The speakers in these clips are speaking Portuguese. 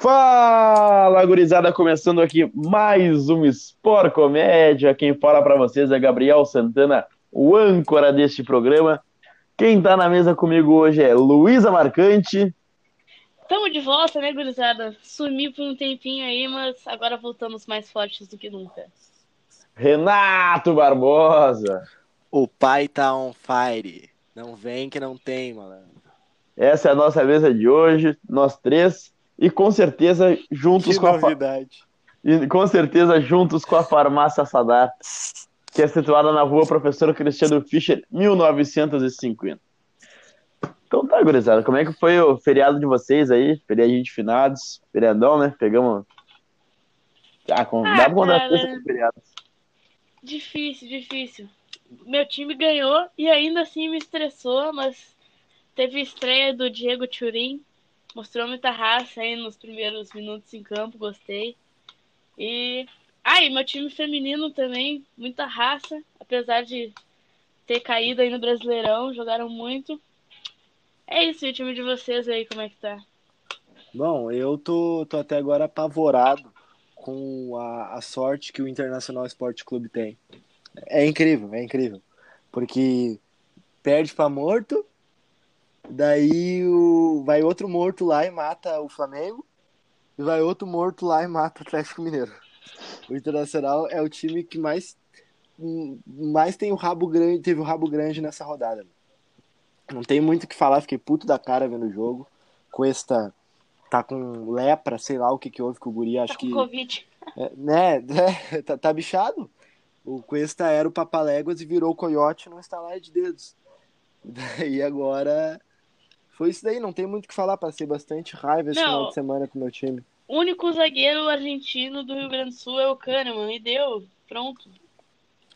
Fala, gurizada, começando aqui mais um Sport Comédia. Quem fala para vocês é Gabriel Santana, o âncora deste programa. Quem tá na mesa comigo hoje é Luísa Marcante. Tamo de volta, né, gurizada? Sumi por um tempinho aí, mas agora voltamos mais fortes do que nunca. Renato Barbosa. O pai tá on fire. Não vem que não tem, mano. Essa é a nossa mesa de hoje, nós três. E com certeza juntos Que com a novidade. e com certeza juntos com a farmácia Sadar, que é situada na rua Professor Cristiano Fischer, 1950. Então tá, gurizada, como é que foi o feriado de vocês aí? Feriadinho de finados, feriadão, né? Pegamos. Ah, com... Ah, dá pra contar cara. feriados. Difícil, difícil. Meu time ganhou e ainda assim me estressou, mas teve estreia do Diego Turin. Mostrou muita raça aí nos primeiros minutos em campo, gostei. E. Ah, e meu time feminino também, muita raça, apesar de ter caído aí no Brasileirão, jogaram muito. É isso, e o time de vocês aí, como é que tá? Bom, eu tô, tô até agora apavorado com a, a sorte que o Internacional Esporte Clube tem. É incrível, é incrível. Porque perde pra morto, daí o, vai outro morto lá e mata o Flamengo, e vai outro morto lá e mata o Atlético Mineiro. O Internacional é o time que mais, mais tem o rabo grande, teve o rabo grande nessa rodada. Não tem muito o que falar, fiquei puto da cara vendo o jogo. Cuesta tá com lepra, sei lá o que que houve com o guri, acho Tá com que Covid. é, né, é, tá, tá bichado. O Cuesta era o Papaléguas e virou o Coyote no estalar de dedos. Daí agora foi isso daí, não tem muito o que falar, passei bastante raiva esse Não. final de semana com o meu time. O único zagueiro argentino do Rio Grande do Sul é o Kahneman, e deu, pronto.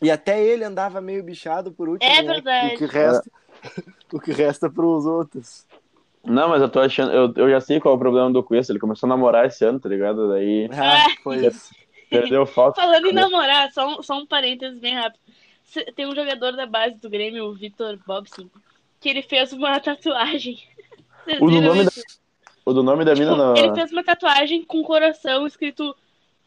E até ele andava meio bichado por último, É né? verdade. O que resta, o que resta pros outros. Não, mas eu tô achando. Eu, eu já sei qual é o problema do Cuesta. Ele começou a namorar esse ano, tá ligado? Daí Ah, foi isso. perdeu falta. Falando em namorar, só um, só um parênteses bem rápido. Tem um jogador da base do Grêmio, o Vitor Bobson, que ele fez uma tatuagem. Vocês O do nome da, o do nome da mina Tipo, não. Ele fez uma tatuagem com coração escrito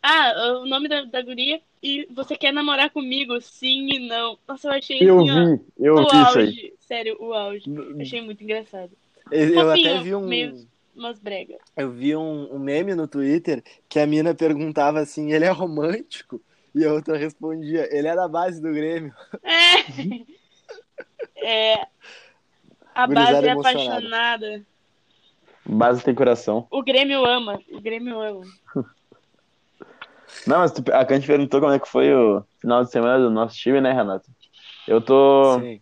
Ah, o nome da, da guria e você quer namorar comigo? Sim e não. Nossa, eu achei Eu assim, ó, vi, eu o vi isso aí. auge. Sério, o auge. Eu achei muito engraçado. Eu Fofinho, até vi um. meio- Umas brega. Eu vi um, um meme no Twitter que a mina perguntava assim: ele é romântico? E a outra respondia: ele é da base do Grêmio. É. é a Gurizada base é emocionada. apaixonada. Base tem coração. O Grêmio ama. O Grêmio ama. Não, mas tu, a Kant perguntou como é que foi o final de semana do nosso time, né, Renato? Eu tô. Sim.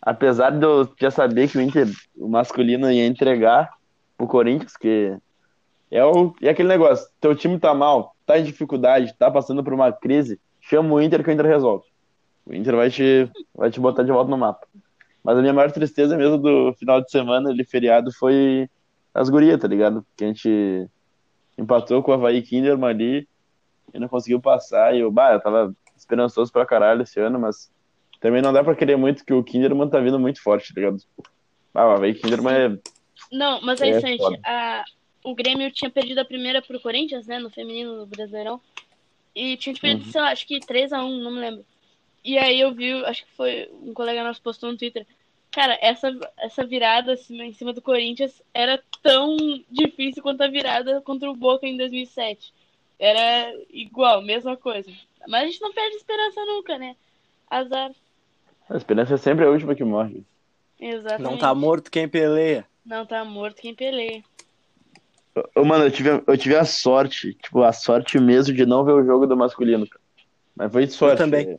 Apesar de eu já saber que o Inter, o masculino, ia entregar pro Corinthians, que é, o, é aquele negócio: teu time tá mal, tá em dificuldade, tá passando por uma crise, chama o Inter que o Inter resolve. O Inter vai te, vai te botar de volta no mapa. Mas a minha maior tristeza mesmo do final de semana, de feriado, foi as gurias, tá ligado? Que a gente empatou com o Havaí Kinderman ali e não conseguiu passar. E eu, bah, eu tava esperançoso pra caralho esse ano, mas também não dá pra querer muito que o Kinderman tá vindo muito forte, tá ligado? Ah, o Havaí Kinderman é. Não, mas É, Santi, foda. a, o Grêmio tinha perdido a primeira pro Corinthians, né? No feminino no Brasileirão. E tinha perdido, Uhum. sei lá, acho que 3x1, não me lembro. E aí eu vi, acho que foi um colega nosso postou no Twitter. Cara, essa, essa virada assim, em cima do Corinthians era tão difícil quanto a virada contra o Boca em 2007. Era igual, mesma coisa. Mas a gente não perde esperança nunca, né? Azar. A esperança é sempre a última que morre. Exatamente. Não tá morto quem peleia. Não tá morto quem peleia. Ô, mano, eu tive, eu tive a sorte, tipo, a sorte mesmo de não ver o jogo do masculino. Mas foi sorte. também. é.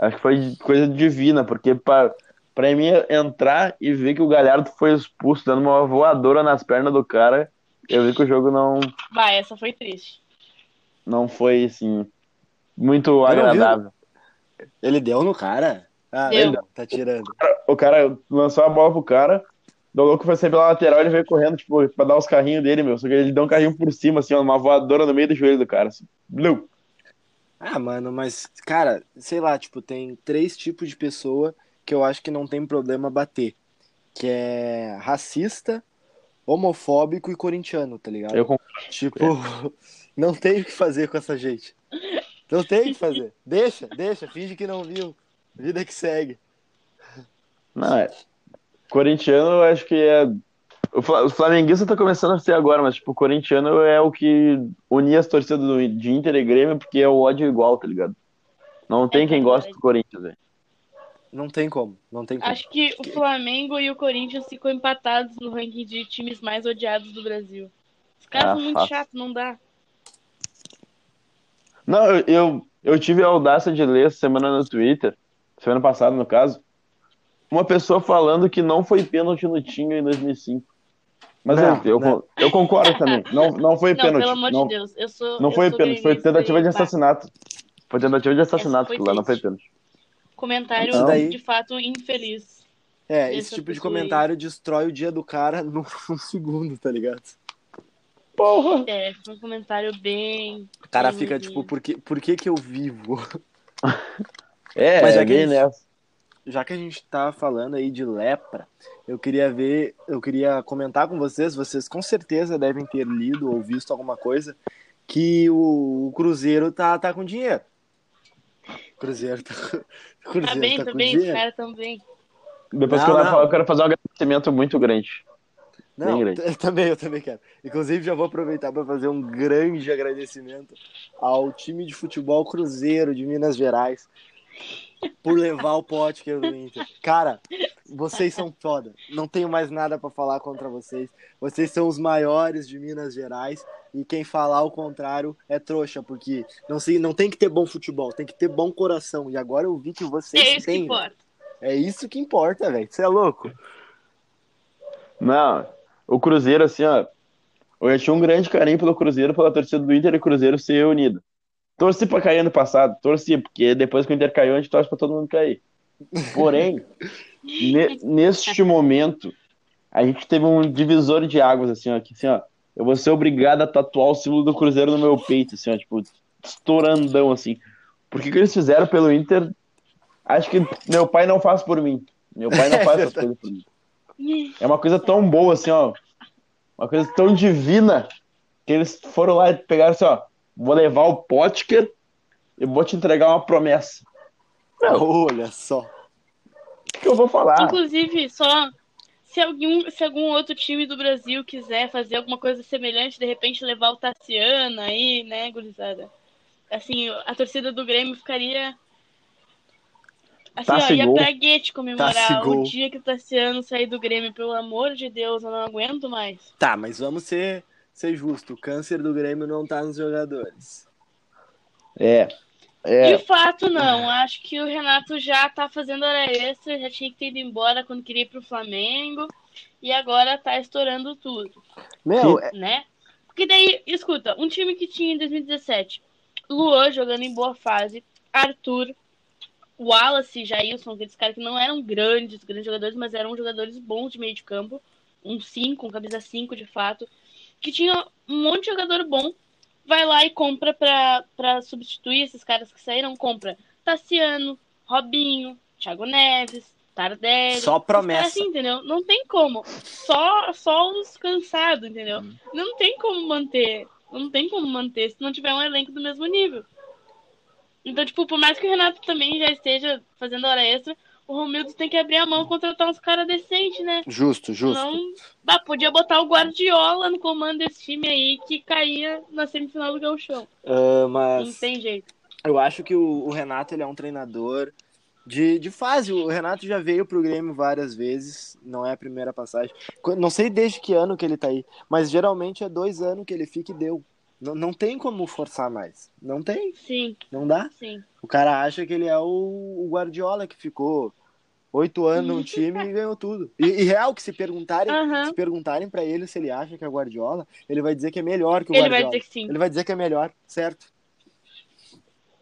Acho que foi coisa divina, porque pra, pra mim entrar e ver que o Galhardo foi expulso, dando uma voadora nas pernas do cara, eu vi que o jogo não, Bah, essa foi triste. não foi, assim, muito agradável. Ele deu no cara? Ah, Deu. ele não, tá tirando. O cara lançou a bola pro cara, o louco foi sair pela lateral, ele veio correndo, tipo, pra dar os carrinhos dele, meu. Só que ele deu um carrinho por cima, assim, ó, uma voadora no meio do joelho do cara, assim. Blum. Ah, mano, mas, cara, sei lá, tipo, tem três tipos de pessoa que eu acho que não tem problema bater. Que é racista, homofóbico e corintiano, tá ligado? Eu concordo. Tipo, não tem o que fazer com essa gente. Não tem o que fazer. Deixa, deixa, finge que não viu. Vida que segue. Não, é. Corintiano, eu acho que é. O Fla- o flamenguista tá começando a ser agora, mas, tipo, o corintiano é o que unia as torcidas do- de Inter e Grêmio, porque é o ódio igual, tá ligado? Não tem quem verdade. gosta do Corinthians, velho. Não tem como, não tem como. Acho que o Flamengo e o Corinthians ficam empatados no ranking de times mais odiados do Brasil. Os caras Ah, são muito fácil. chatos, não dá. Não, eu, eu, eu tive a audácia de ler essa semana no Twitter, semana passada, no caso, uma pessoa falando que não foi pênalti no Tinga em 2005. Mas Não, eu, eu, não. eu concordo também. Não, não foi Não, pênalti. pelo amor não, de Deus. Eu sou. não eu foi sou pênalti, foi tentativa de assassinato. Foi tentativa de assassinato, lá não foi pênalti. Comentário Não. Daí- de fato infeliz. É, esse tipo de comentário destrói o dia do cara num, num segundo, tá ligado? Porra! É, foi um comentário bem. O cara bem fica tipo, por que, por que que eu vivo? É, Mas é é bem nessa. Já que a gente tá falando aí de lepra, eu queria ver, eu queria comentar com vocês, vocês com certeza devem ter lido ou visto alguma coisa, que o, o Cruzeiro tá, tá com dinheiro. Cruzeiro tá, o Cruzeiro Tá bem, tá tá com bem, os dinheiro. bem. Depois Não, que eu não. falar, eu quero fazer um agradecimento muito grande. Não, grande. eu também, eu também quero. Inclusive, já vou aproveitar para fazer um grande agradecimento ao time de futebol Cruzeiro de Minas Gerais por levar o pote que é do Inter. Cara, vocês são foda. Não tenho mais nada para falar contra vocês. Vocês são os maiores de Minas Gerais e quem falar o contrário é trouxa, porque não, se, não tem que ter bom futebol, tem que ter bom coração. E agora eu vi que vocês É isso que têm. velho. importa. É isso que importa, velho. Você é louco? Não, o Cruzeiro, assim, ó. Eu tinha um grande carinho pelo Cruzeiro, pela torcida do Inter e o Cruzeiro ser unido. Torci pra cair ano passado, torci, porque depois que o Inter caiu, a gente torce pra todo mundo cair. Porém, ne- neste momento, a gente teve um divisor de águas, assim, ó, que assim, ó, eu vou ser obrigado a tatuar o símbolo do Cruzeiro no meu peito, assim, ó, tipo, estourandão, assim. Porque o que eles fizeram pelo Inter, acho que meu pai não faz por mim. Meu pai não É faz essas verdade. coisas por mim. É uma coisa tão boa, assim, ó. Uma coisa tão divina que eles foram lá e pegaram assim, ó. Vou levar o Potker e vou te entregar uma promessa. Meu, o Olha só. que, que eu vou falar? Inclusive, só se algum, se algum outro time do Brasil quiser fazer alguma coisa semelhante, de repente levar o Tassiano aí, né, gurizada? Assim, a torcida do Grêmio ficaria. Assim, ó, ia Tassigol. pra Guete comemorar Tassigol. o dia que o Tassiano sair do Grêmio. Pelo amor de Deus, eu não aguento mais. Tá, mas vamos ser, ser justo. O câncer do Grêmio não tá nos jogadores. É. É. De fato, não. Acho que o Renato já tá fazendo hora extra, já tinha que ter ido embora quando queria ir pro Flamengo. E agora tá estourando tudo. Meu, é- né? Porque daí, escuta, um time que tinha em 2017, Luan jogando em boa fase, Arthur, Wallace, Jailson, aqueles caras que não eram grandes, grandes jogadores, mas eram jogadores bons de meio de campo, um 5, um camisa 5 de fato, que tinha um monte de jogador bom, vai lá e compra pra, pra substituir esses caras que saíram, compra Tassiano, Robinho, Thiago Neves, Tardelli. Só promessa. Assim, entendeu? Não tem como. Só, só os cansados, entendeu? Não tem como manter. Não tem como manter se não tiver um elenco do mesmo nível. Então, tipo, por mais que o Renato também já esteja fazendo hora extra, o Romildo tem que abrir a mão e contratar uns caras decentes, né? Justo, justo. Não, bah, podia botar o Guardiola no comando desse time aí que caía na semifinal do Gauchão. Ah, Não mas tem jeito. eu acho que o, o Renato ele é um treinador de, de fase. O Renato já veio pro Grêmio várias vezes, não é a primeira passagem. Não sei desde que ano que ele tá aí, mas geralmente é dois anos que ele fica e deu. Não, não tem como forçar mais. Não tem, Sim, não dá. sim. O cara acha que ele é o, o Guardiola que ficou oito anos no time e ganhou tudo. E, e real que se perguntarem, Aham. se perguntarem para ele se ele acha que é Guardiola, ele vai dizer que é melhor que o Ele vai Guardiola. dizer que sim. Ele vai dizer que é melhor, certo?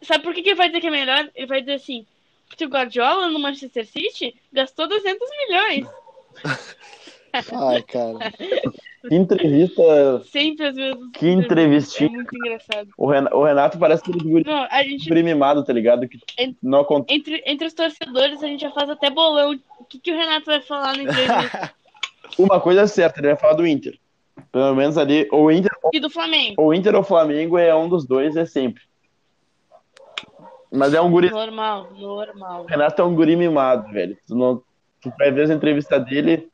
Sabe por que, que ele vai dizer que é melhor? Ele vai dizer assim: porque o Guardiola no Manchester City gastou 200 milhões. Ai, cara. Que entrevista. Sempre as mesmas. Que entrevistinha. É muito engraçado. O Ren- o Renato parece aquele guri Não, a gente. guri mimado, tá ligado? Que não acontece. Entre, entre os torcedores, a gente já faz até bolão. O que, que o Renato vai falar na entrevista? uma coisa é certa, ele vai falar do Inter. Pelo menos ali, ou Inter, E do Flamengo. ou Inter ou Flamengo é um dos dois, é sempre. Mas é um guri. Normal, normal. O Renato é um guri mimado, velho. Tu, não, tu vai ver as entrevistas dele.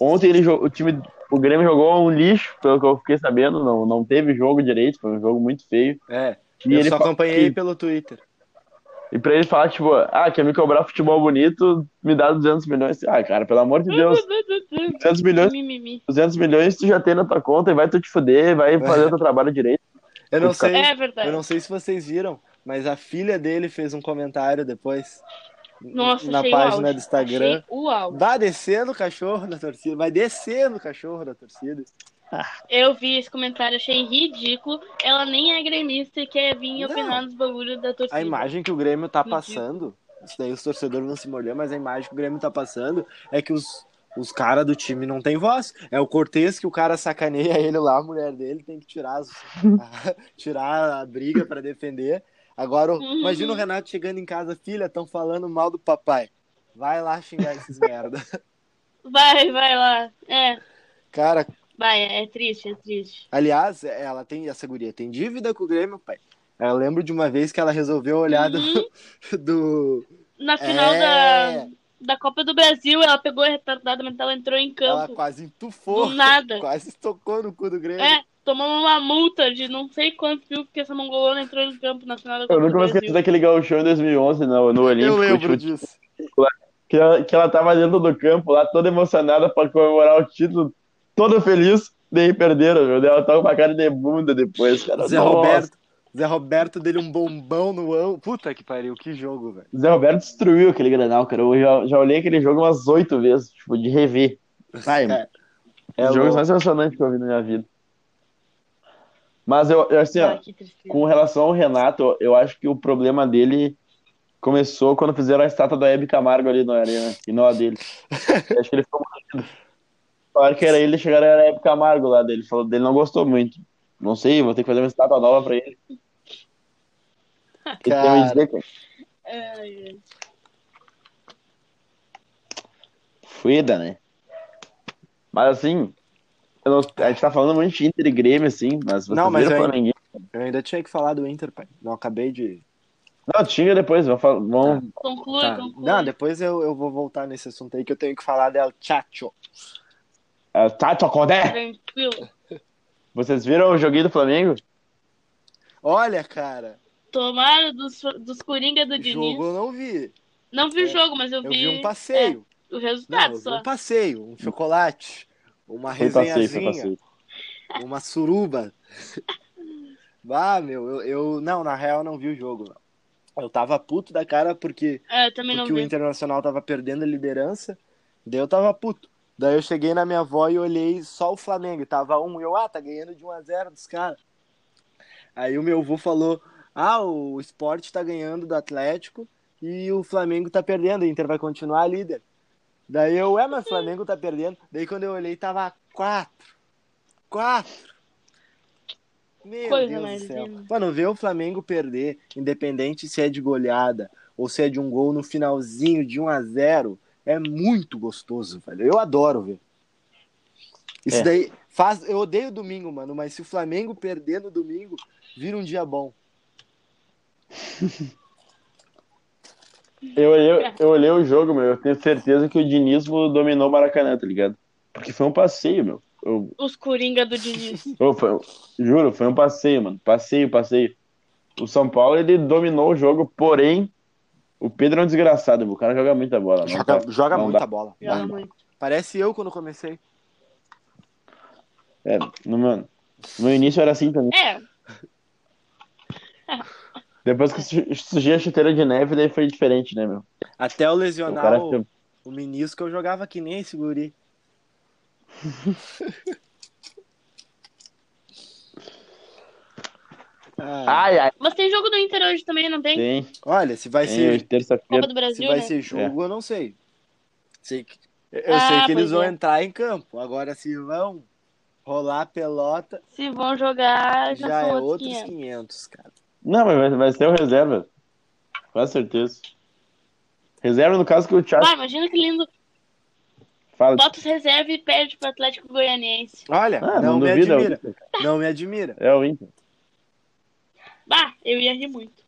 Ontem ele jogou, o time, o Grêmio jogou um lixo, pelo que eu fiquei sabendo, não, não teve jogo direito, foi um jogo muito feio. É, E eu ele só acompanhei que- pelo Twitter. E pra ele falar, tipo, ah, quer me cobrar futebol bonito, me dá 200 milhões. Ah, cara, pelo amor de Deus, 200 milhões, Mimimi. 200 milhões tu já tem na tua conta e vai tu te fuder, vai fazer o teu trabalho direito. Eu não sei, É verdade. eu não sei se vocês viram, mas a filha dele fez um comentário depois Nossa, na página do Instagram. Vai descendo o cachorro da torcida, vai descendo o cachorro da torcida. Eu vi esse comentário, achei ridículo. Ela nem é gremista e quer vir Não. opinar nos bagulhos da torcida. A imagem que o Grêmio tá passando, isso daí os torcedores vão se molhar, mas a imagem que o Grêmio tá passando é que os, os caras do time não tem voz. É o Cortez que o cara sacaneia ele lá, a mulher dele tem que tirar, as- tirar a briga pra defender. Agora, Uhum. imagina o Renato chegando em casa, filha, estão falando mal do papai. Vai lá xingar esses merda. Vai, vai lá. É, Cara, vai, é triste, é triste. aliás, ela tem, essa guria tem dívida com o Grêmio, pai. Eu lembro de uma vez que ela resolveu olhar do, Uhum. do, Na final É. da, da Copa do Brasil, ela pegou a retardada, mas ela entrou em Ela campo. quase entufou. Do nada. Quase tocou no cu do Grêmio. É, tomamos uma multa de não sei quantos mil, porque essa mongolona entrou em campo na final da Eu Copa nunca do vou esquecer daquele gauchão em 2011 no, no Olímpico. Eu lembro tipo, disso. que, ela, que ela tava dentro do campo lá, toda emocionada pra comemorar o título, toda feliz, daí perderam, meu. Daí Ela tava com a cara de bunda depois, cara. Zé Nossa. Roberto. Zé Roberto dele um bombão no ão. Puta que pariu, que jogo, velho. Zé Roberto destruiu aquele Granal, cara. Eu já, já olhei aquele jogo umas oito vezes, tipo, de rever. Vai, É, é é o jogo louco. mais emocionante que eu vi na minha vida. Mas eu, assim, ó, Ah, com relação ao Renato, eu- acho que o problema dele começou quando fizeram a estátua da Hebe Camargo ali na arena, e não a dele. Eu acho que ele ficou muito. Falaram que era ele, chegaram era a Hebe Camargo lá dele. Falou dele, não gostou muito. Não sei, vou ter que fazer uma estátua nova pra ele. Ele tem Cara. dizer, cara. Ai. Fueda, né? Mas assim, não- a gente tá falando muito de Inter e Grêmio, assim, mas vocês Não, mas eu- o Flamenguinho? Eu ainda tinha que falar do Inter, pai. Não acabei de. Não, tinha depois, vamos, falar- vamos Conclui, Tá. conclui. Não, depois eu, eu vou voltar nesse assunto aí que eu tenho que falar del Chacho. uh, Tato Condé. Tranquilo. Vocês viram o joguinho do Flamengo? Olha, cara, Tomaram dos, dos Coringa do Diniz. jogo eu não vi. Não vi É, o jogo, mas eu Eu vi, vi um passeio. é, o Não, resultado eu vi só. um passeio, um chocolate, uma resenhazinha, uma suruba. Ah, meu, eu, eu- Não, na real eu não vi o jogo. não. Eu tava puto da cara porque, É, eu também não porque o. Internacional tava perdendo a liderança. Daí eu tava puto. Daí eu cheguei na minha avó e olhei só o Flamengo. Tava um, eu, ah, tá ganhando de 1 a 0 dos caras. Aí o meu avô falou: Ah, o esporte tá ganhando do Atlético e o Flamengo tá perdendo, o Inter vai continuar líder. Daí eu, é, mas o Flamengo tá perdendo. Daí quando eu olhei, tava 4. 4. Meu Coisa Deus mais do céu. linda. Mano, ver o Flamengo perder, independente se é de goleada ou se é de um gol no finalzinho de 1 a 0 é muito gostoso, velho. Eu adoro ver. Isso É. daí faz. Eu odeio domingo, mano, mas se o Flamengo perder no domingo, vira um dia bom. Eu olhei, eu olhei o jogo, meu. Eu tenho certeza que o Dinismo dominou o Maracanã, tá ligado? Porque foi um passeio, meu. Eu, Os Coringa do Diniz. eu- foi- juro, foi um passeio, mano. Passeio, passeio. O São Paulo, ele dominou o jogo, porém, o Pedro é um desgraçado, meu. O cara joga muita bola. Joga, tá- joga muita dá. bola. Joga muito. Parece eu quando comecei. É, no, meu, no meu início era assim também. É, Depois que su- surgiu a chuteira de neve, daí foi diferente, né, meu? Até eu O lesionar cara o, o menisco, eu jogava que nem esse guri. Ah, Ai, ai, mas tem jogo do Inter hoje também, não tem? tem. olha, se vai Tem ser terça-feira. Copa do Se Brasil, vai né? ser jogo, eu não sei. sei que- eu Ah, sei que eles vão é. entrar em campo. Agora, se vão rolar pelota, Se vão jogar, já, já é outros outros 500. 500, cara. Não, mas vai, vai ser o reserva. Com certeza. Reserva, no caso, que o Thiago Vai, imagina que lindo. Fala. bota os reserva e perde pro Atlético Goianiense. Olha, Ah, não, não me duvida, é admira. Inter. Não me admira. É o Inter. Bah, eu ia rir muito.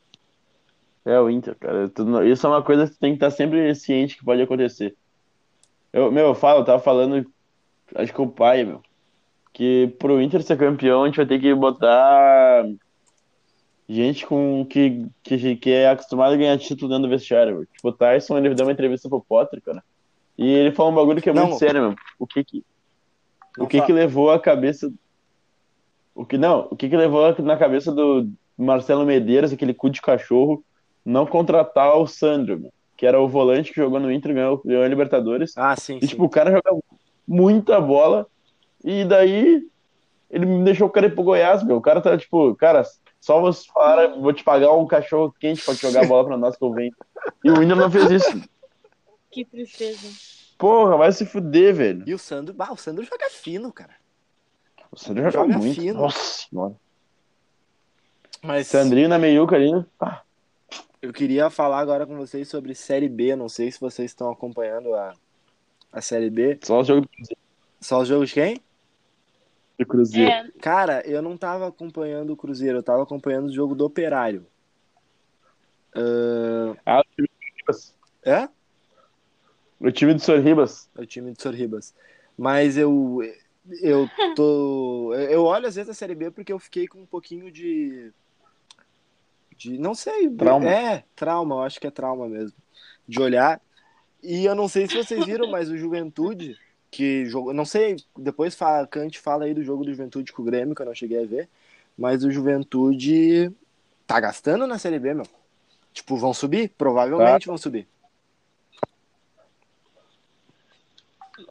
É o Inter, cara. Isso é uma coisa que tu tem que estar sempre ciente que pode acontecer. Eu, meu, eu falo, eu tava falando, acho que o pai, meu, que pro Inter ser campeão a gente vai ter que botar gente com que, que, que é acostumada a ganhar título dentro do vestiário, meu. Tipo, o Tyson, ele deu uma entrevista pro Potter, cara. E ele falou um bagulho que é Não. muito sério, meu. O que que, o que que levou a cabeça. O que não, o que que levou na cabeça do Marcelo Medeiros, aquele cu de cachorro, não contratar o Sandro, meu, que era o volante que jogou no Inter, ganhou, ganhou a Libertadores. Ah, sim, E sim. tipo, o cara joga muita bola e daí ele me deixou o cara ir pro Goiás, meu. O cara tá tipo, cara, só você falar, vou te pagar um cachorro quente pra te jogar bola pra nós que eu venho. E o Inter não fez isso. Que tristeza. Porra, vai se fuder, velho. E o Sandro, bah, o Sandro joga fino, cara. O Sandro joga, Joga muito. fino. Nossa senhora. Mas Sandrinho na meiuca ali. né? Ah, eu queria falar agora com vocês sobre Série B. Não sei se vocês estão acompanhando a, a Série B. só o jogo Só os jogos de quem? Do Cruzeiro. É, Cara, eu não tava acompanhando o Cruzeiro, eu tava acompanhando o jogo do Operário. Ah, Ah, o time do Sorribas. é? O time do Sorribas. É o time de Sorribas. Mas eu eu tô eu olho às vezes a Série B porque eu fiquei com um pouquinho de de não sei, Trauma. é, trauma, eu acho que é trauma mesmo, de olhar. E eu não sei se vocês viram, mas o Juventude que jogou, não sei, depois fala, Kant fala aí do jogo do Juventude com o Grêmio que eu não cheguei a ver, mas o Juventude tá gastando na Série B, meu. Tipo, vão subir? Provavelmente vão subir.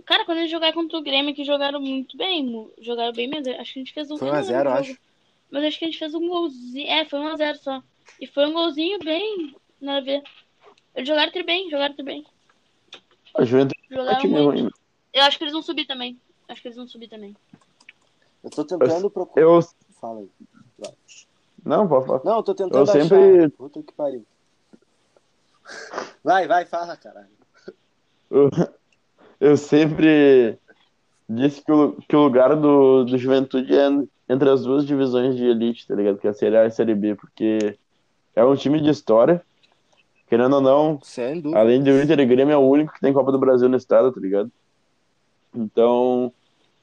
cara, quando eles jogaram contra o Grêmio, que jogaram muito bem, jogaram bem mesmo. Acho que a gente fez um Foi eu 1 a não lembro 0, o eu jogo. acho. Mas acho que a gente fez um golzinho. É, foi 1x0 só. E foi um golzinho bem, nada a ver. Eles jogaram tri bem, jogaram tri bem. A Juventude é um Jogaram time muito. ruim. Eu acho que eles vão subir também. Acho que eles vão subir também. Eu tô tentando procurar. Eu. Fala aí. Não, pode falar. Não, eu tô tentando Eu achar. sempre- Puta que pariu. Vai, vai, fala, caralho. Eu, eu sempre disse que o, que o lugar do, do Juventude é entre as duas divisões de elite, tá ligado? Que é a Série A e a Série B, porque é um time de história. Querendo ou não, Sem dúvida. além do Inter e Grêmio, é o único que tem Copa do Brasil no estado, tá ligado? Então,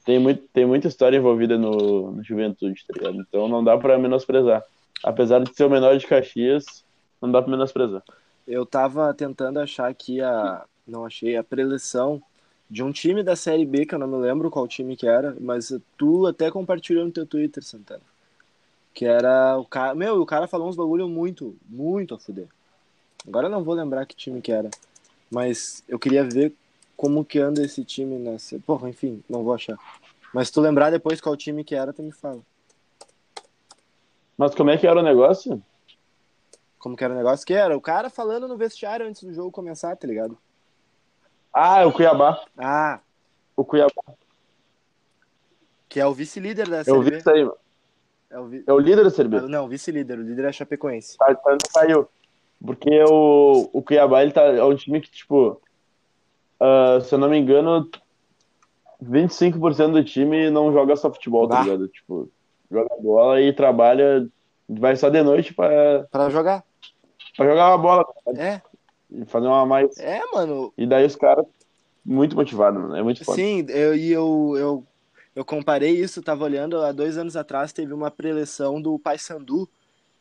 tem, muito, tem muita história envolvida no, no Juventude, tá ligado? Então não dá pra menosprezar. Apesar de ser o menor de Caxias, não dá pra menosprezar. Eu tava tentando achar aqui a. Não achei a preleção de um time da Série B, que eu não me lembro qual time que era, mas tu até compartilhou no teu Twitter, Santana. Que era o cara. Meu, o cara falou uns bagulho muito, muito a fuder. Agora eu não vou lembrar que time que era. Mas eu queria ver como que anda esse time nessa. Porra, enfim, não vou achar. Mas se tu lembrar depois qual time que era, tu me fala. Mas como é que era o negócio? Como que era o negócio? Que era o cara falando no vestiário antes do jogo começar, tá ligado? Ah, é o Cuiabá. Ah, O Cuiabá. que é o vice-líder da Eu Série vi B. isso aí, mano. É o vi... É o líder da Série B. Ah, Não, vice-líder. O líder é Chapecoense. Tá, tá, saiu. Porque o, o Cuiabá, ele tá, é um time que, tipo, ah, se eu não me engano, 25% do time não joga só futebol, tá ligado? Tipo, joga bola e trabalha, vai só de noite pra, Pra jogar. pra jogar uma bola, É, e fazer uma mais. é, mano. E daí os caras, muito motivados, mano. É muito foda. Sim, eu, e eu, eu, eu comparei isso, tava olhando, há dois anos atrás teve uma preleção do Paysandu,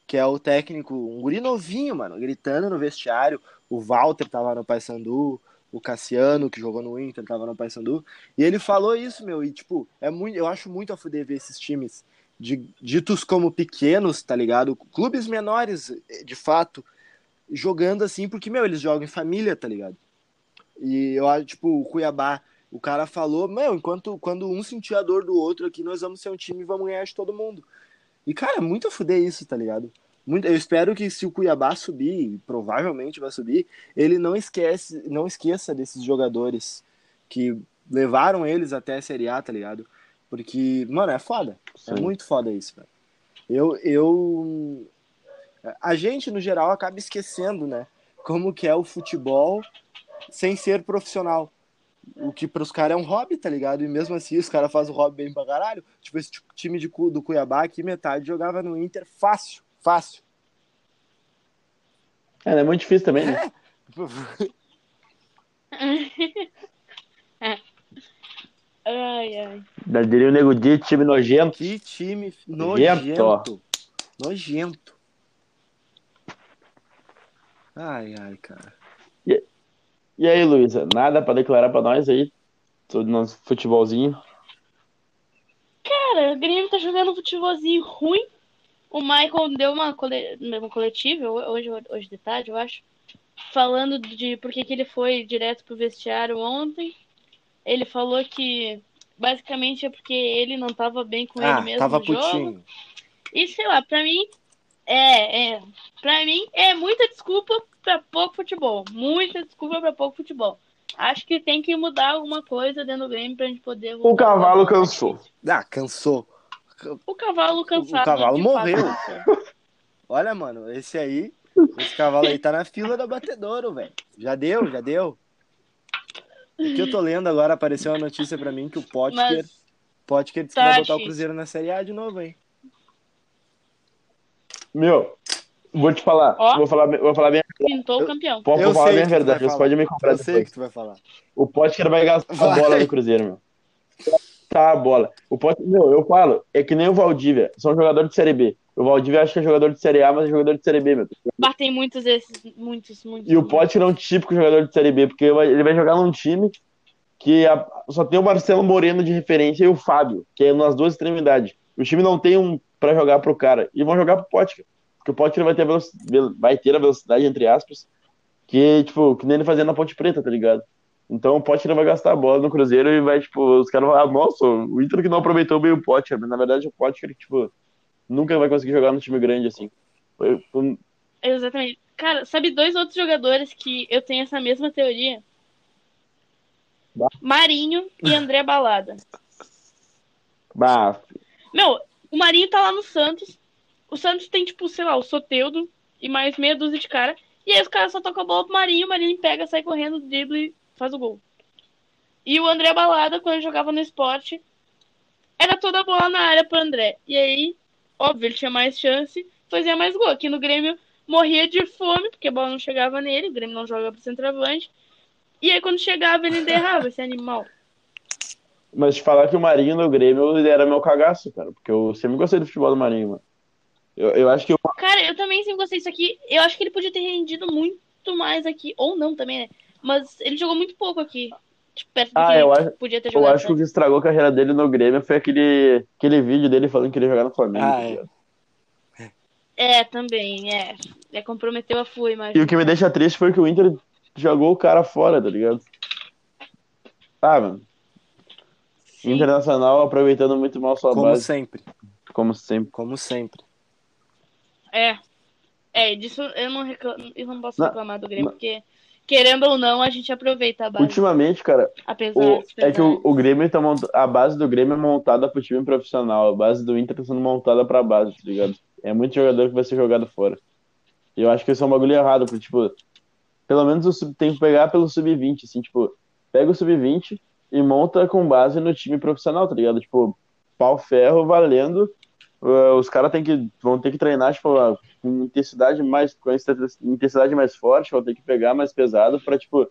que é o técnico, um guri novinho, mano, gritando no vestiário. O Walter tava no Paysandu, o Cassiano, que jogou no Inter, tava no Paysandu. E ele falou isso, meu, e tipo, é muito, eu acho muito a fuder ver esses times de, ditos como pequenos, tá ligado? Clubes menores, de fato, jogando assim, porque, meu, eles jogam em família, tá ligado? E eu acho, tipo, o Cuiabá, o cara falou, meu, enquanto quando um sentir a dor do outro aqui, nós vamos ser um time e vamos ganhar de todo mundo. E, cara, é muito a fuder isso, tá ligado? Muito, eu espero que se o Cuiabá subir, provavelmente vai subir, ele não esquece, não esqueça desses jogadores que levaram eles até a Série A, tá ligado? Porque, mano, é foda. É Sim. muito foda isso, velho. Eu, eu. A gente, no geral, acaba esquecendo, né? Como que é o futebol sem ser profissional. o que pros caras é um hobby, tá ligado? E mesmo assim os caras fazem o hobby bem pra caralho. Tipo, esse time de, do Cuiabá aqui, metade jogava no Inter fácil, fácil. É, é muito difícil também, né? É. ai, ai. Daria o nego de time nojento. Que time nojento. Nojento. Nojento. Ai, ai, cara. E aí, Luísa, nada pra declarar pra nós aí sobre nosso futebolzinho? Cara, o Grêmio tá jogando um futebolzinho ruim. O Michael deu uma, cole... uma coletiva hoje, hoje de tarde, eu acho, falando de por que ele foi direto pro vestiário ontem. Ele falou que basicamente é porque ele não tava bem com ah, ele mesmo tava no jogo. putinho. E sei lá, pra mim, é, é. Pra mim, é muita desculpa pra pouco futebol. Muita desculpa pra pouco futebol. Acho que tem que mudar alguma coisa dentro do Grêmio pra gente poder. O cavalo cansou. Ah, cansou. O cavalo cansado. O cavalo morreu. Olha, mano, esse aí, esse cavalo aí tá na fila da batedouro, velho. Já deu, já deu. O que eu tô lendo agora, apareceu uma notícia pra mim que o Potker, Mas Potker disse tá que vai botar o. Cruzeiro na Série A de novo, hein? Meu, vou te falar. Ó. Vou falar, vou falar bem. pintou o campeão. Posso Eu falar sei bem a verdade. Você pode me comprar Eu sei o depois. que tu vai falar. O Potker vai gastar a Vai. bola do Cruzeiro, meu. Tá a bola. O Potker, meu, eu falo, é que nem o Valdívia. São jogadores de Série B. O Valdívia acha que é jogador de Série A, mas é jogador de Série B, meu. Batem muitos desses, muitos, muitos. E o. Potker é um típico jogador de Série B, porque ele vai jogar num time que a- só tem o Marcelo Moreno de referência e o Fábio, que é nas duas extremidades. O time não tem um pra jogar pro cara. E vão jogar pro Potker. Porque o Potker vai ter, vai ter a velocidade, entre aspas, que, tipo, que nem ele fazia na Ponte Preta, tá ligado? Então o Potker vai gastar a bola no Cruzeiro e vai, tipo, os caras vão falar, nossa, o Inter que não aproveitou bem o Potker. Mas na verdade o Potker, tipo, nunca vai conseguir jogar no time grande assim. Foi- foi- Exatamente. Cara, sabe dois outros jogadores que eu tenho essa mesma teoria? Bah. Marinho e André Balada. Bah, Meu, o Marinho tá lá no Santos. O Santos tem, tipo, sei lá, o Soteudo e mais meia dúzia de cara. E aí os caras só tocam a bola pro Marinho, o Marinho pega, sai correndo, dribla e faz o gol. E o André Balada, quando ele jogava no esporte, era toda a bola na área pro André. E aí, óbvio, ele tinha mais chance, fazia mais gol. Aqui no Grêmio morria de fome, porque a bola não chegava nele, o Grêmio não joga pro centroavante. E aí quando chegava ele ainda errava, esse animal. Mas te falar que o Marinho no Grêmio ele era meu cagaço, cara. Porque eu sempre gostei do futebol do Marinho, mano. Eu, eu acho que o Cara, eu também sempre gostei disso aqui. Eu acho que ele podia ter rendido muito mais aqui. Ou não também, né? Mas ele jogou muito pouco aqui. Tipo, perto do Ah, que ele eu acho- podia ter eu jogado. acho que o que estragou a carreira dele no Grêmio foi aquele, aquele vídeo dele falando que ele ia jogar no Flamengo. Ah, tá é. ligado? É, também, é. É, comprometeu a FUI, mas. E o que me deixa triste foi que o Inter jogou o cara fora, tá ligado? Ah, mano. Sim. Internacional aproveitando muito mal sua Como base, sempre, como sempre. como sempre. É. É, disso eu não, reclamo, eu não posso Não, reclamar do Grêmio, não. porque, querendo ou não, a gente aproveita a base. Ultimamente, cara, apesar o- é que o, o Grêmio tá mont... a base do Grêmio é montada pro time profissional, a base do Inter tá sendo montada pra base, tá ligado? É muito jogador que vai ser jogado fora. E eu acho que isso é um bagulho errado, porque, tipo, pelo menos o sub- tem que pegar pelo sub-20, assim, tipo, pega o sub-20 e monta com base no time profissional, tá ligado? Tipo, pau ferro valendo. Uh, os caras tem que, vão ter que treinar, tipo, uh, com intensidade mais, com intensidade mais forte, vão ter que pegar mais pesado pra, tipo,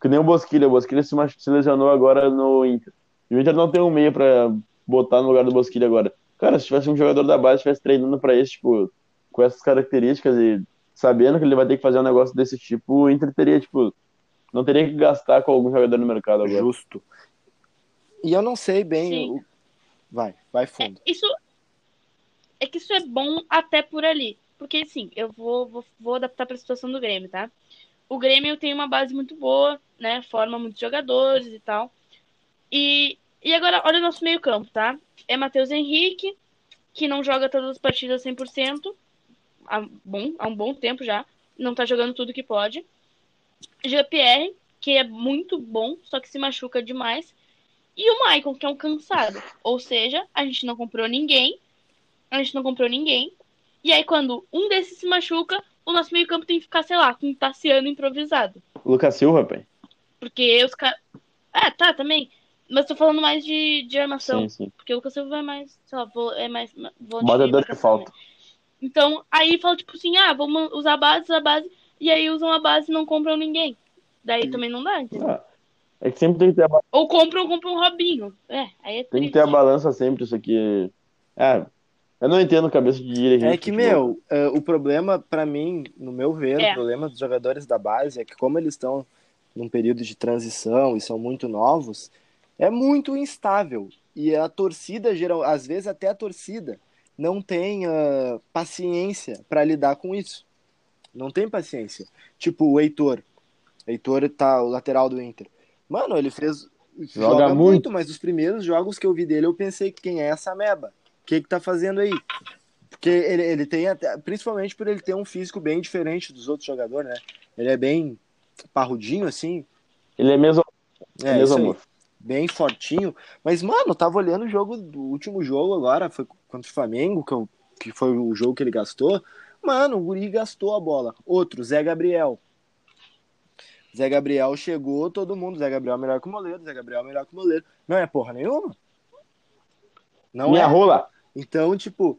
que nem o Bosquilha. O Bosquilha se, se lesionou agora no Inter. E o Inter não tem um meio pra botar no lugar do Bosquilha agora. Cara, se tivesse um jogador da base, estivesse treinando pra isso, tipo, com essas características e sabendo que ele vai ter que fazer um negócio desse tipo, o Inter teria, tipo, não teria que gastar com algum jogador no mercado agora. Justo. E eu não sei bem. O- Vai, vai É, fundo. isso é que isso é bom até por ali. Porque, assim, eu vou, vou, vou adaptar para a situação do Grêmio, tá? O Grêmio tem uma base muito boa, né? Forma muitos jogadores e tal. E, e agora, olha o nosso meio-campo, tá? É Matheus Henrique, que não joga todas as partidas 100%, há, bom, há um bom tempo já. Não tá jogando tudo que pode. Jean-Pierre, que é muito bom, só que se machuca demais. E o Maicon, que é um cansado. Ou seja, a gente não comprou ninguém. A gente não comprou ninguém. E aí, quando um desses se machuca, o nosso meio-campo tem que ficar, sei lá, com um Tassiano improvisado. Lucas Silva, pai. Porque os caras. É, tá, também. Mas tô falando mais de, de armação. Sim, sim. Porque o Lucas Silva é mais, sei lá, vo- é mais Batedor de marcação, falta. né? Então, aí fala tipo assim, ah, vamos usar a base, usar a base, e aí usam a base e não compram ninguém. Daí também não dá, entendeu? Ah, É que sempre tem que ter a, Ou compram, compram um Robinho. É, aí é tem que ter a balança sempre, isso aqui. É, eu não entendo cabeça de dirigente. É que, meu, é, o problema, pra mim, no meu ver, É. o problema dos jogadores da base é que, como eles estão num período de transição e são muito novos, é muito instável. E a torcida, geral, às vezes até a torcida, não tem ah, paciência pra lidar com isso. Não tem paciência. Tipo, o Heitor. Heitor tá o lateral do Inter. Mano, ele fez. Joga, muito. muito. mas os primeiros jogos que eu vi dele, eu pensei que quem é essa meba? O que que tá fazendo aí? Porque ele, ele tem até, principalmente por ele ter um físico bem diferente dos outros jogadores, né? Ele é bem parrudinho, assim. Ele é mesmo, É, mesmo amor. Bem fortinho. Mas, mano, eu tava olhando o jogo do último jogo agora, foi contra o Flamengo, que, eu- que foi o jogo que ele gastou. Mano, o Guri gastou a bola. Outro, Zé Gabriel. Zé Gabriel chegou, todo mundo. Zé Gabriel é melhor que o Moleiro, Zé Gabriel é melhor que o Moleiro. Não é porra nenhuma. Não Minha é. rola. Então, tipo,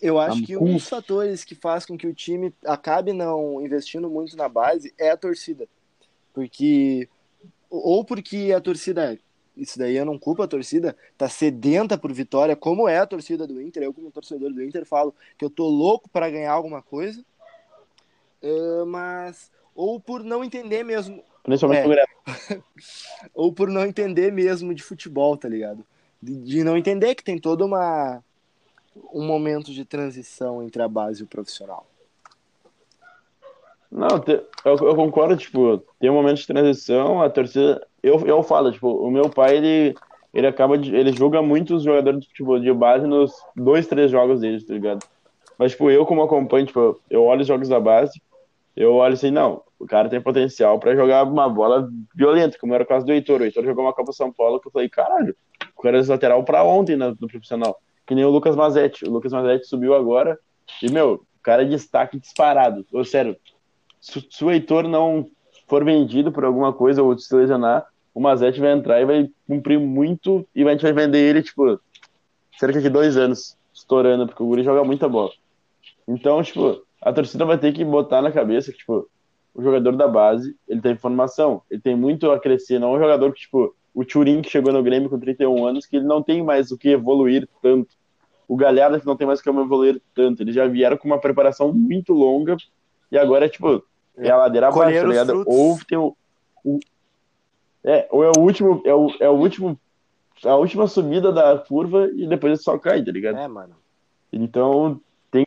eu acho Am que um dos fatores que faz com que o time acabe não investindo muito na base é a torcida. Porque. Ou porque a torcida. Isso daí eu não culpo a torcida, tá sedenta por vitória, como é a torcida do Inter. Eu, como torcedor do Inter, falo que eu tô louco para ganhar alguma coisa. Mas. Ou por não entender mesmo Principalmente É. ou por não entender mesmo de futebol, tá ligado? De, não entender que tem toda uma um momento de transição entre a base e o profissional. Não, eu, eu concordo, tipo, tem um momento de transição, a torcida. Eu, eu falo, tipo, o meu pai, ele, ele acaba de. Ele julga muito os jogadores de futebol de base nos dois, três jogos deles, tá ligado? Mas, tipo, eu como acompanho, tipo, eu olho os jogos da base, eu olho assim, não, o cara tem potencial pra jogar uma bola violenta, como era o caso do Heitor. O Heitor jogou uma Copa São Paulo que eu falei, caralho, o cara é lateral pra ontem no, no profissional. Que nem o Lucas Mazetti. O Lucas Mazetti subiu agora e, meu, cara é destaque disparado. Ô, sério, se, se o Heitor não for vendido por alguma coisa ou se lesionar, o Mazetti vai entrar e vai cumprir muito e a gente vai vender ele, tipo, cerca de dois anos, estourando, porque o Guri joga muita bola. Então, tipo, a torcida vai ter que botar na cabeça que, tipo, o jogador da base, ele tem formação, ele tem muito a crescer, não é um jogador que, tipo, o Turin que chegou no Grêmio com 31 anos, que ele não tem mais o que evoluir tanto. O Galhardo que não tem mais o que evoluir tanto. Eles já vieram com uma preparação muito longa e agora, tipo, é a ladeira abaixo, tá ligado? Ou tem o, o- É, ou é o último, é o, é o último, a última subida da curva e depois ele só cai, tá ligado? É, mano. Então tem,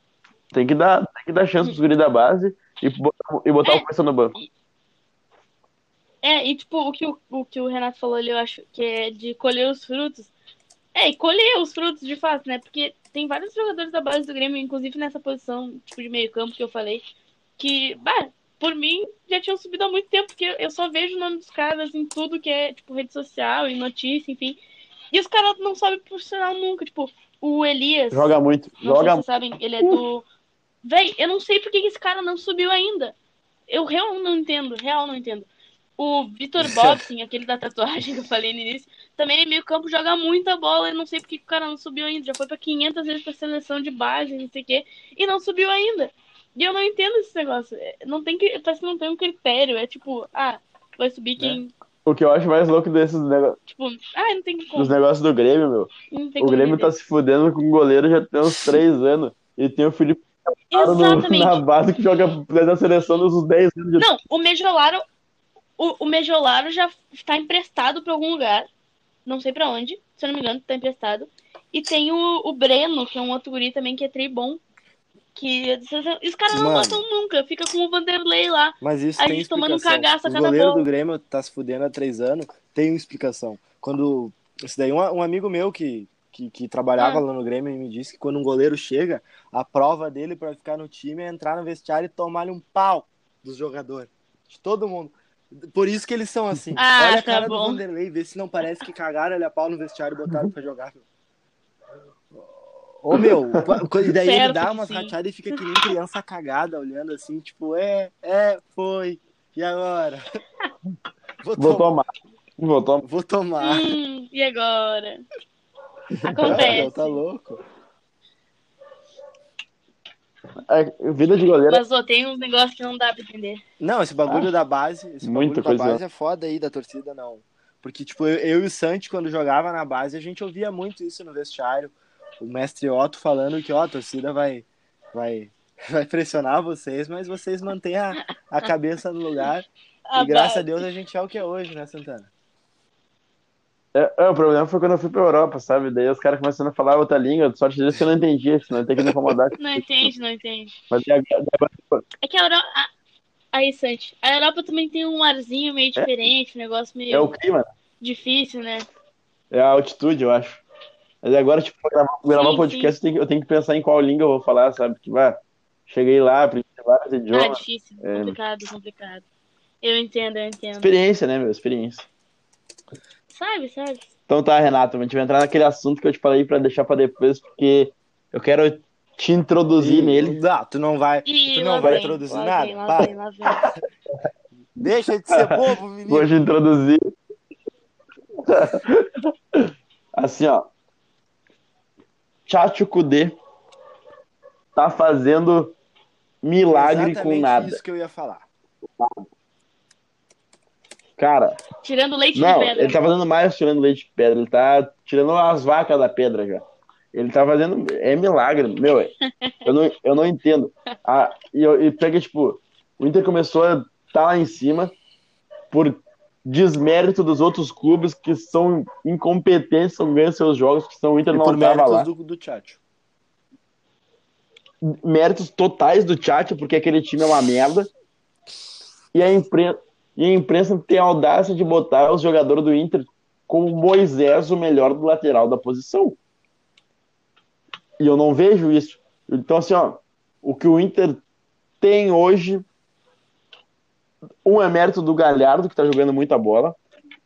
tem, que, dar, tem que dar chance pros guris da base e botar, e botar É. o Costa no banco. É, e tipo, o que o, o que o Renato falou ali, eu acho que é de colher os frutos. É, e colher os frutos de fato, né? Porque tem vários jogadores da base do Grêmio, inclusive nessa posição, tipo, de meio campo que eu falei, que, bah, por mim, já tinham subido há muito tempo, porque eu só vejo o nome dos caras em tudo que é, tipo, rede social, em notícia, enfim. E os caras não sobem profissional nunca, tipo, o Elias. Joga muito, Não sei joga se vocês sabem, ele é do. Véi, eu não sei por que esse cara não subiu ainda. Eu real não entendo, real não entendo. O Vitor Bobson, aquele da tatuagem que eu falei no início, também é meio campo, joga muita bola. Eu não sei por que que o cara não subiu ainda. Já foi pra 500 vezes pra seleção de base, não sei o quê, e não subiu ainda. E eu não entendo esse negócio. É, Não tem que, parece que não tem um critério. É tipo, ah, vai subir quem. O que eu acho mais louco desses nego... Tipo, ah, não tem dos como. negócios do Grêmio, meu. O Grêmio tá se fudendo com o goleiro já tem uns três anos. E tem o Felipe Caro no, Exatamente. na base que joga na seleção dos uns 10 anos. de- Não, o Mejolaro. O, o Mejolaro já está emprestado para algum lugar. Não sei pra onde. Se eu não me engano, tá emprestado. E tem o, o Breno, que é um outro guri também que é tri bom. Que os caras não Mano. botam nunca. Fica com o Vanderlei lá. Mas isso A tem gente tomando um explicação. cagaço a cada goleiros bola. do Grêmio tá se fudendo há três anos, tem uma explicação. Quando. Isso daí, um, um amigo meu que, que, que trabalhava Ah. lá no Grêmio me disse que quando um goleiro chega, a prova dele pra ficar no time é entrar no vestiário e tomar-lhe um pau dos jogadores. De todo mundo. Por isso que eles são assim. Ah, Olha a tá cara do bom. Vanderlei, vê se não parece que cagaram ele a pau no vestiário e botaram pra jogar. Ô meu, e daí ele dá sim. rateadas e fica que nem criança cagada, olhando assim, tipo, é, é, foi, e agora? Vou Vou tomar. tomar. Voltou. Vou tomar. Hum, e agora? Ah, Acontece. tá louco? É, vida de goleiro. Mas ó, tem uns negócios que não dá pra entender. Não, esse bagulho da base, esse Muita bagulho da coisa. base é foda aí da torcida, não. Porque, tipo, eu, eu e o Santi, quando jogava na base, a gente ouvia muito isso no vestiário. O mestre Otto falando que, ó, a torcida vai, vai, vai pressionar vocês, mas vocês mantêm a, a cabeça no lugar. A e graças base. a Deus a gente é o que é hoje, né, Santana? É, é, o problema foi quando eu fui pra Europa, sabe? Daí os caras começando a falar outra língua, sorte disso que eu não entendia, senão tem que me incomodar. Não entende, não entende. Mas agora- É que a Europa. a- Aí, Santi, a Europa também tem um arzinho meio diferente, um negócio meio é o clima, difícil, né? é a altitude, eu acho. Mas agora, tipo, pra gravar, gravar Sim, podcast, eu tenho, que- eu tenho que pensar em qual língua eu vou falar, sabe? Tipo, ah, cheguei lá, aprendi vários Ah, idiomas. difícil, É. complicado, complicado. Eu entendo, eu entendo. Experiência, né, meu? Experiência. Sabe, sabe? Então tá, Renato, a gente vai entrar naquele assunto que eu te falei pra deixar pra depois, porque eu quero te introduzir E- nele. Não, tu não vai, E tu lá não vai vem, introduzir lá nada. Vem, lá Para. vem, lá vem. Deixa de ser bobo, menino. Vou te introduzir. Assim, ó. Tchatcho Kudê tá fazendo milagre com nada. isso que eu ia falar. Cara, Tirando leite não, de pedra. ele tá fazendo mais tirando leite de pedra. Ele tá tirando as vacas da pedra já. Ele tá fazendo. É milagre, meu. Eu não, eu não entendo. Ah, e, eu- e pega, tipo, o Inter começou a tá lá em cima por desmérito dos outros clubes que são incompetentes, não ganham seus jogos, que são o Inter E não por tava méritos lá. do, do Tchatcho. Méritos totais do Tchatcho, porque aquele time é uma merda. E a, impren e a imprensa tem a audácia de botar os jogadores do Inter como Moisés, o melhor do lateral da posição. E eu não vejo isso. Então, assim, ó, o que o Inter tem hoje, um é mérito do Galhardo, que tá jogando muita bola.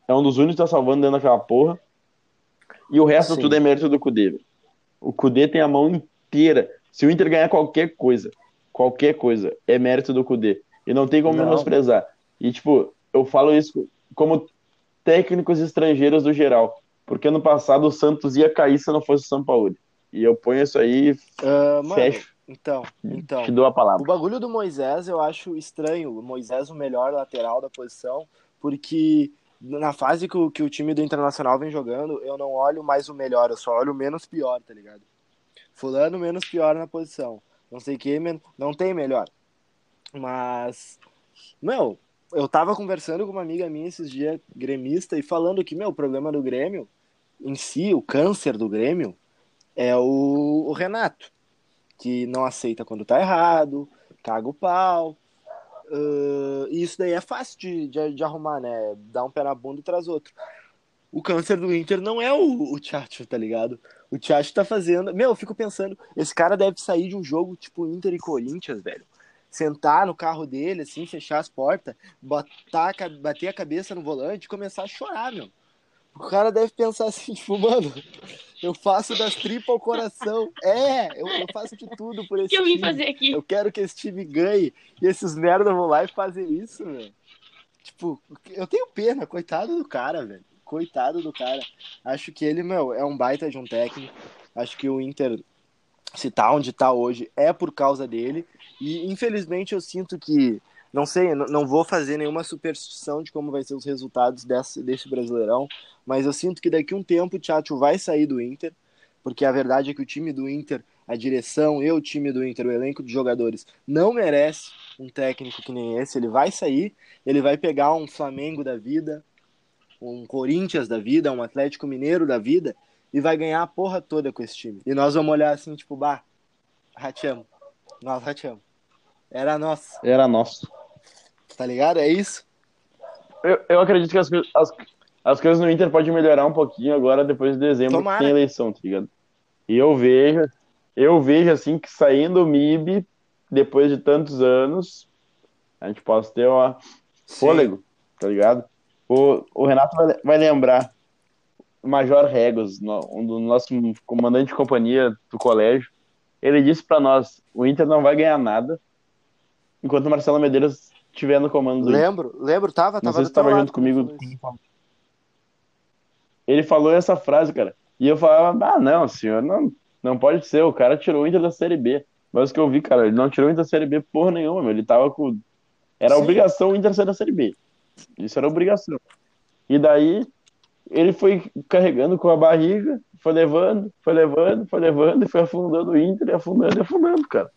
É um dos únicos que tá salvando dentro daquela porra. E o resto Sim. tudo é mérito do Cudê. O Cudê tem a mão inteira. Se o Inter ganhar qualquer coisa, qualquer coisa, é mérito do Cudê. E não tem como Não. menosprezar. E, tipo, eu falo isso como técnicos estrangeiros do geral. Porque ano passado o Santos ia cair se não fosse o São Paulo. E eu ponho isso aí e mano, fecho. então, então. Te dou a O palavra. bagulho do Moisés eu acho estranho. O Moisés o melhor lateral da posição, porque na fase que o, que o time do Internacional vem jogando, eu não olho mais o melhor, eu só olho o menos pior, tá ligado? Fulano menos pior na posição. Não sei quem, men- não tem melhor. Mas, meu, eu tava conversando com uma amiga minha esses dias, gremista, e falando que, meu, o problema do Grêmio, em si, o câncer do Grêmio, é o, o Renato que não aceita quando tá errado, caga o pau. ah, e isso daí é fácil de, de, de arrumar, né? Dar um pé na bunda e traz outro. O câncer do Inter não é o, o Tchatcho, tá ligado? O Tchatcho tá fazendo. Meu, eu fico pensando, esse cara deve sair de um jogo tipo Inter e Corinthians, velho. Sentar no carro dele, assim, fechar as portas, botar, bater a cabeça no volante e começar a chorar, meu. O cara deve pensar assim, tipo, mano, eu faço das tripas ao coração. É, eu, eu faço de tudo por O esse que eu vim time. fazer aqui? Eu quero que esse time ganhe. E esses merda vão lá e fazem isso, velho. Tipo, eu tenho pena, coitado do cara, velho. Coitado do cara. Acho que ele, meu, é um baita de um técnico. Acho que o Inter, se tá onde tá hoje, é por causa dele. E infelizmente eu sinto que, não sei, não vou fazer nenhuma superstição de como vai ser os resultados desse, desse Brasileirão, mas eu sinto que daqui a um tempo o Tchatcho vai sair do Inter, porque a verdade é que o time do Inter, a direção e o time do Inter, o elenco de jogadores, não merece um técnico que nem esse. Ele vai sair, ele vai pegar um Flamengo da vida, um Corinthians da vida, um Atlético Mineiro da vida, e vai ganhar a porra toda com esse time. E nós vamos olhar assim, tipo, bah, rateamos. Nós rateamos. Era nosso, Era nosso. tá ligado? É isso? Eu, eu acredito que as, as, as coisas no Inter podem melhorar um pouquinho agora, depois de dezembro, Tomara. que tem eleição, tá ligado? E eu vejo, eu vejo assim que saindo o MIB, depois de tantos anos, a gente possa ter uma fôlego, tá ligado? O, o Renato vai, vai lembrar Major Regos, no- um do nosso comandante de companhia do colégio. Ele disse pra nós: o Inter não vai ganhar nada enquanto o Marcelo Medeiros estiver no comando. Lembro, lembro, tava, Não tava sei do se tava junto comigo. ele falou essa frase, cara. E eu falava, ah, não, senhor, não, não pode ser, o cara tirou o Inter da Série B. Mas o que eu vi, cara, ele não tirou o Inter da Série B porra nenhuma, meu. Ele tava com. Era Sim. obrigação o Inter sair da Série B. Isso era obrigação. E daí, ele foi carregando com a barriga, foi levando, foi levando, foi levando, e foi afundando o Inter, e afundando e afundando, cara.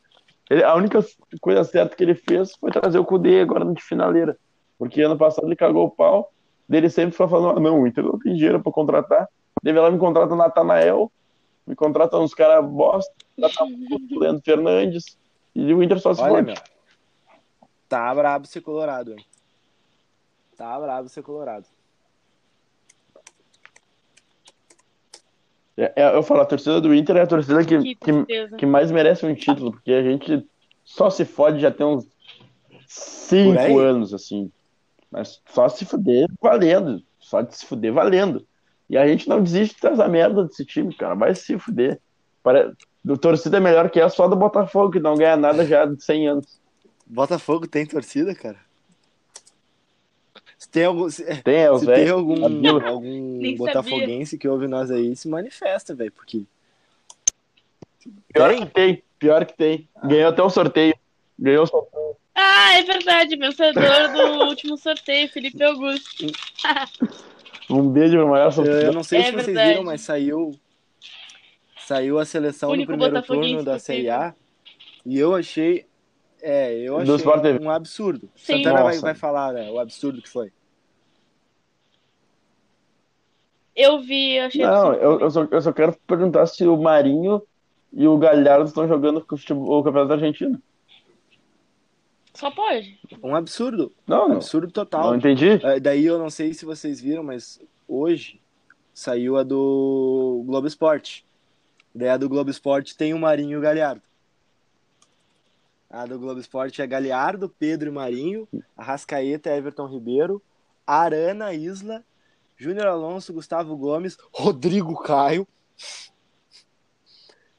Ele- a única coisa certa que ele fez foi trazer o Kudê agora de finaleira. Porque ano passado ele cagou o pau, dele sempre foi falando, ah, não, o Inter não tem dinheiro pra contratar. Deve lá me contrata o Natanael, me contrata uns caras bosta, contrata o Leandro Fernandes, e o Inter só se Olha, meu. Tá brabo ser colorado, hein? Tá brabo ser colorado. É, é, eu falo, a torcida do Inter é a torcida que, Que que, que mais merece um título, porque a gente só se fode já tem uns cinco anos, assim. Mas só se fuder valendo. Só de se fuder valendo. E a gente não desiste dessa merda desse time, cara. Vai se fuder. Pare... Do torcida é melhor que é só do Botafogo, que não ganha nada já de 100 anos. Botafogo tem torcida, cara? Se tem algum, se, Tem, é se tem algum, algum botafoguense que ouve nós aí, se manifesta, velho, porque Pior tem? que tem, pior que tem. Ganhou até o sorteio. Ganhou o sorteio. Ah, é verdade, vencedor do último sorteio, Felipe Augusto. Um beijo pro maior eu, sorteio. eu não sei É se vocês verdade. viram, mas saiu saiu a seleção do primeiro turno da possível. Série A e eu achei é, eu achei um absurdo. Sim. Santana vai, vai falar, né, o absurdo que foi. Eu vi, eu achei Não, eu, eu, só, eu só quero perguntar se o Marinho e o Galhardo estão jogando com o futebol- o Campeonato Argentino. Só pode. Um absurdo, Não, um não, absurdo não total. entendi. É, daí eu não sei se vocês viram, mas hoje saiu a do Globo Esporte. Daí a do Globo Esporte tem o Marinho e o Galhardo. A do Globo Esporte é Galhardo, Pedro e Marinho, Arrascaeta, Everton Ribeiro, Arana, Isla, Júnior Alonso, Gustavo Gomes, Rodrigo Caio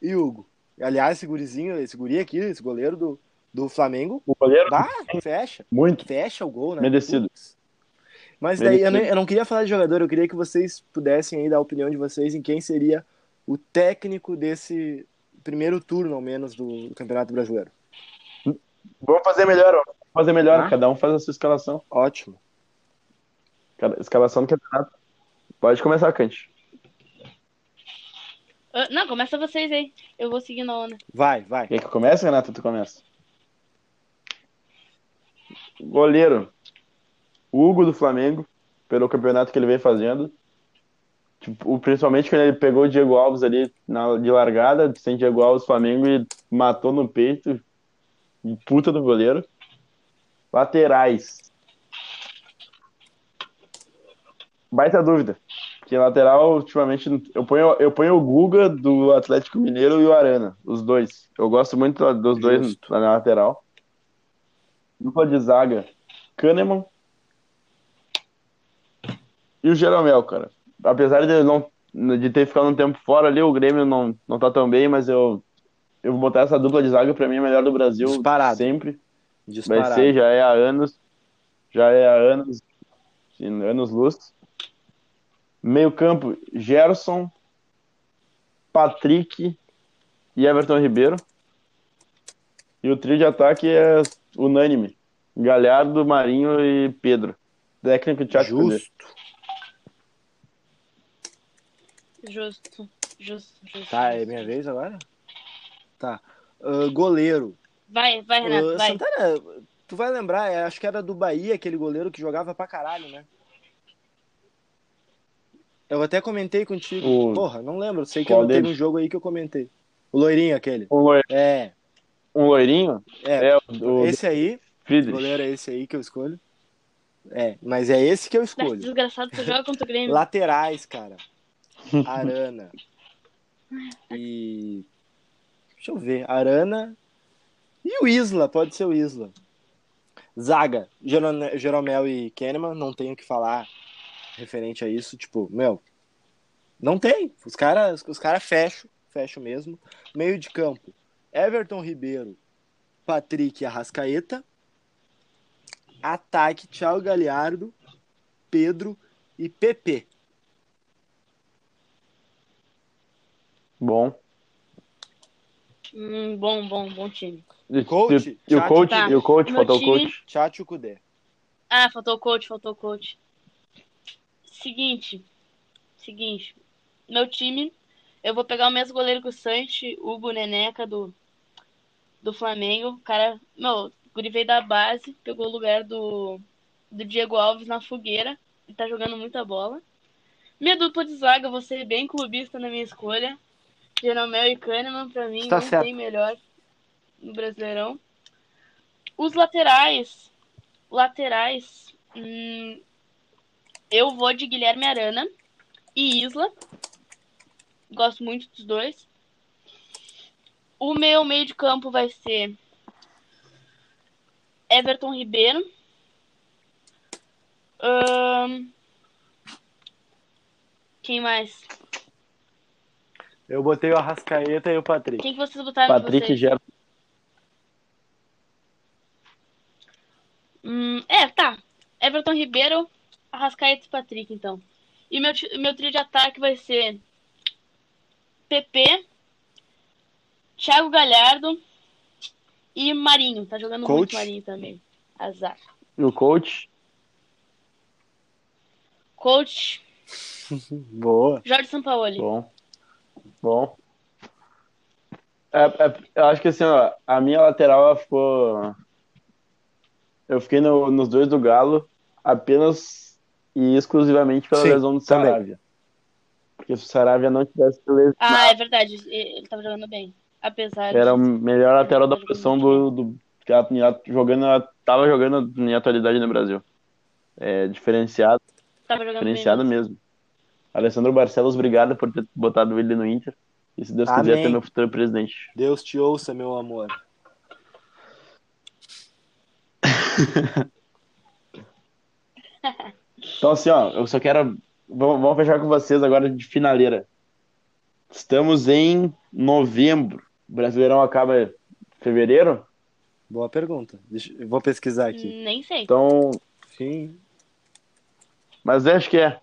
e Hugo. Aliás, esse gurizinho, esse guri aqui, esse goleiro do, do Flamengo, O goleiro, bah, fecha muito. fecha o gol, né? Merecido. Mas daí eu, nem- eu não queria falar de jogador, eu queria que vocês pudessem aí dar a opinião de vocês em quem seria o técnico desse primeiro turno, ao menos, do Campeonato Brasileiro. Vamos fazer melhor, ó. Vamos fazer melhor. Ah. Cada um faz a sua escalação. Ótimo. Escalação do campeonato. Pode começar, Cante. Ah, Não, começa vocês aí. Eu vou seguir na onda. Vai, vai. Quer que eu comece, Renato? Tu começa. Goleiro. Hugo do Flamengo, pelo campeonato que ele vem fazendo. Tipo, principalmente quando ele pegou o Diego Alves ali na, de largada, sem Diego Alves, Flamengo, e matou no peito. Puta do goleiro. Laterais. Baita dúvida. Que lateral, ultimamente, eu ponho, eu ponho o Guga do Atlético Mineiro e o Arana, os dois. Eu gosto muito dos dois Justo. na lateral. Dupla de zaga, Kahneman e o Jeromel, cara. Apesar de, não, de ter ficado um tempo fora ali, o Grêmio não, não tá tão bem, mas eu, eu vou botar essa dupla de zaga pra mim a melhor do Brasil Disparado. sempre. Vai Disparado. ser, já é há anos. Já é há anos. Anos luz. Meio campo, Gerson, Patrick e Everton Ribeiro. E o trio de ataque é unânime. Galhardo, Marinho e Pedro. Técnico Thiago. Justo. Justo. Justo, justo. Tá, é minha vez agora? Tá. Ah, goleiro. Vai, vai, Renato, Ah, vai. Santana, tu vai lembrar, é, acho que era do Bahia, aquele goleiro que jogava pra caralho, né? Eu até comentei contigo. O- Porra, não lembro. Sei que eu teve um jogo aí que eu comentei. O loirinho aquele. Um, loi- É, um loirinho é. é o, o esse aí, o Friedrich. goleiro é esse aí que eu escolho. É, mas é esse que eu escolho. desgraçado, tu joga contra o Grêmio. Laterais, cara. Arana. E. Deixa eu ver. Arana. E o Isla, pode ser o Isla. Zaga, Jeromel e Kahneman, não tenho o que falar referente a isso. Tipo, meu, não tem. Os caras os cara fecham, fecham mesmo. Meio de campo, Everton Ribeiro, Patrick e Arrascaeta. Ataque, Thiago Galhardo, Pedro e PP. Bom. Hum, bom, bom, bom time. E, Coach? e o Chat? coach, Tá. e o coach, Meu faltou o coach. Chat o Kudê. Ah, faltou o coach, faltou o coach. Seguinte. Seguinte. Meu time, eu vou pegar o mesmo goleiro que o Sanche, Hugo Neneca do, do Flamengo. O cara, meu, o guri veio da base, pegou o lugar do, do Diego Alves na fogueira. E tá jogando muita bola. Minha dupla de zaga, eu vou ser bem clubista na minha escolha. Jeromel e Kahneman, pra mim, Tá não certo. tem melhor no Brasileirão. Os laterais. Laterais. hum, eu vou de Guilherme Arana e Isla. Gosto muito dos dois. O meu meio de campo vai ser Everton Ribeiro. Ahn, Quem mais? Eu botei o Arrascaeta e o Patrick. Quem que vocês botaram Patrick vocês? Gerson. Hum, é, tá. Everton Ribeiro, Arrascaeta e Patrick, então. E meu, meu trio de ataque vai ser PP, Thiago Galhardo e Marinho. Tá jogando Coach. muito Marinho também. Azar. E o coach. Coach, Boa. Jorge Sampaoli. Bom. Bom. É, é, eu acho que assim, ó, a minha lateral ela ficou. Eu fiquei no- nos dois do Galo apenas e exclusivamente pela Sim, lesão do também. Saravia. Porque se o Saravia não tivesse lesionado, Ah, é verdade. Ele tava jogando bem. Apesar era o melhor lateral da posição do, do que ela tinha- jogando, tava jogando em atualidade no Brasil. É diferenciado, Tava jogando diferenciado bem. mesmo. Alessandro Barcelos, obrigado por ter botado ele no Inter. E se Deus quiser, Amém. ter meu futuro presidente. Deus te ouça, meu amor. Então, assim, ó, eu só quero. Vamos, vamos fechar com vocês agora de finaleira. Estamos em novembro. O Brasileirão acaba em fevereiro. Boa pergunta. Deixa- eu vou pesquisar aqui. Nem sei. Então, Sim. mas acho que é.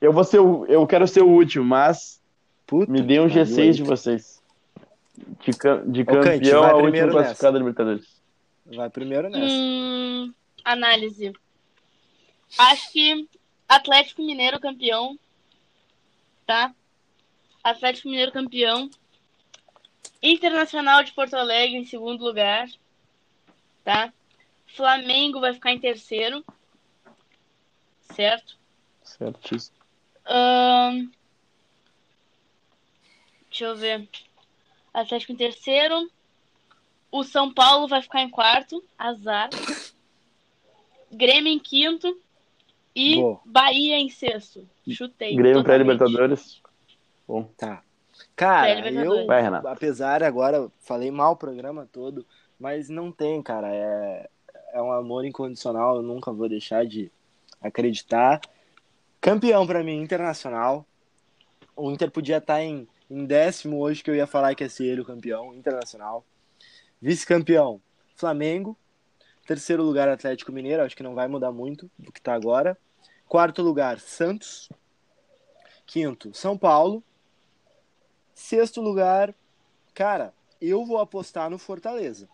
Eu vou ser o, eu quero ser o último, mas Puta me dê um que pariu, G6 aí. de vocês. De, de Cante, campeão vai a último primeiro classificado da Libertadores. Vai primeiro nessa. Hum, análise. Acho que Atlético Mineiro campeão. Tá? Atlético Mineiro campeão. Internacional de Porto Alegre em segundo lugar. Tá? Flamengo vai ficar em terceiro. Certo? Certíssimo. Ahn, deixa eu ver. Atlético em terceiro. O São Paulo vai ficar em quarto. Azar. Grêmio em quinto. E Boa. Bahia em sexto. Chutei. Grêmio totalmente. pré-Libertadores. Bom, Tá. Cara, eu, Vai, apesar agora, falei mal o programa todo, mas não tem, cara. É, é um amor incondicional, eu nunca vou deixar de acreditar. Campeão pra mim, internacional. O Inter podia estar em, em décimo hoje, que eu ia falar que ia ser ele o campeão, internacional. Vice-campeão, Flamengo. Terceiro lugar, Atlético Mineiro, acho que não vai mudar muito do que tá agora. Quarto lugar, Santos. Quinto, São Paulo. Sexto lugar, cara, eu vou apostar no Fortaleza,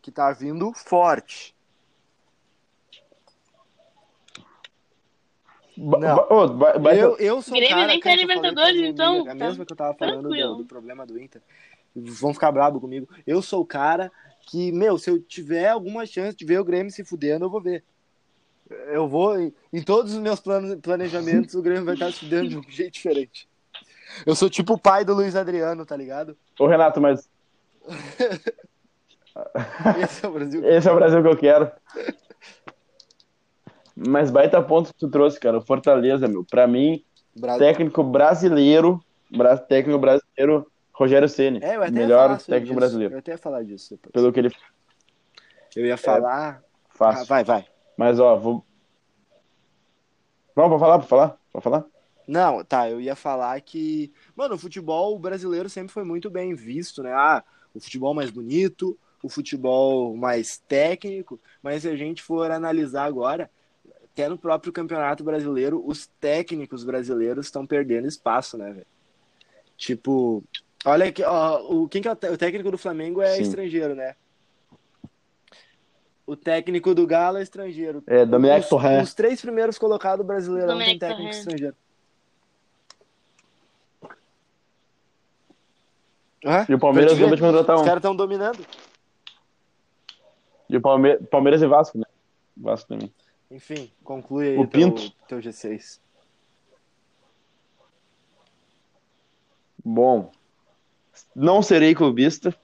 que tá vindo forte. Não. ba- ba- Eu, eu sou o Grêmio cara nem que tá eu falei Libertadores, então, amiga, A tá mesma que eu tava falando do, do problema do Inter. Vão ficar bravos comigo. Eu sou o cara que, meu, se eu tiver alguma chance de ver o Grêmio se fudendo, eu vou ver. Eu vou, em, em todos os meus planos, planejamentos, o Grêmio vai estar se fudendo de um jeito diferente. Eu sou tipo o pai do Luiz Adriano, tá ligado? Ô, Renato, mas Esse é o Brasil. esse é o Brasil que eu quero. Mas baita ponto que tu trouxe, cara. O Fortaleza, meu. Pra mim, Brasil. técnico brasileiro, bra- técnico brasileiro, Rogério Ceni. É, melhor técnico disso. brasileiro. Eu até ia falar disso depois. Pelo que ele Eu ia falar. Ah, faz. vai, vai. Mas, ó, vou. Não, pode falar, pode falar? Pode falar? Não, tá, eu ia falar que, mano, o futebol brasileiro sempre foi muito bem visto, né? Ah, o futebol mais bonito, o futebol mais técnico, mas se a gente for analisar agora, até no próprio Campeonato Brasileiro, os técnicos brasileiros estão perdendo espaço, né, velho? Tipo, olha aqui, ó, o, quem que é o, o técnico do Flamengo é Sim. estrangeiro, né? O técnico do Galo é estrangeiro. É, Dominique os, Torrent. os três primeiros colocados brasileirão tem técnico Torrent. estrangeiro. Hã? E o Palmeiras acabou de contratar Os um. caras estão dominando. E o Palme... Palmeiras e Vasco, né? Vasco também. Enfim, conclui aí O o teu, Pinto. teu G6. Bom, não serei clubista,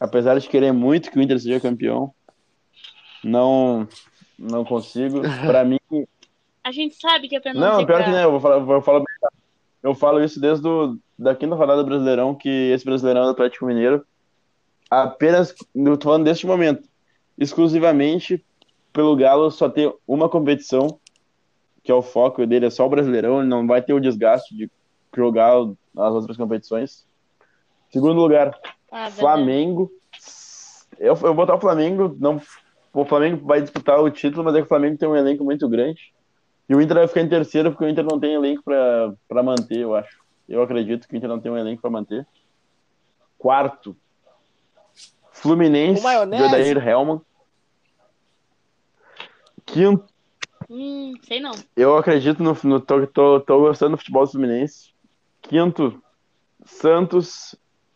apesar de querer muito que o Inter seja campeão. Não, não consigo. Pra mim, A gente sabe que é pra não, não, pior zicar. que não. Eu vou falar, vou falar, eu falo isso desde do, da quinta rodada do Brasileirão, que esse Brasileirão é do Atlético Mineiro, apenas, eu tô falando deste momento, exclusivamente pelo Galo só ter uma competição, que é o foco dele, é só o Brasileirão, ele não vai ter o desgaste de jogar as outras competições. Segundo lugar, Ah. Flamengo. Eu, eu vou botar o Flamengo. Não, o Flamengo vai disputar o título, mas é que o Flamengo tem um elenco muito grande. E o Inter vai ficar em terceiro porque o Inter não tem elenco pra pra manter, eu acho. Eu acredito que o Inter não tem um elenco pra manter. Quarto, Fluminense, de Odair Helman. Quinto, Hum, sei não. eu acredito no, no tô, tô, tô gostando do futebol do Fluminense. Quinto, Santos.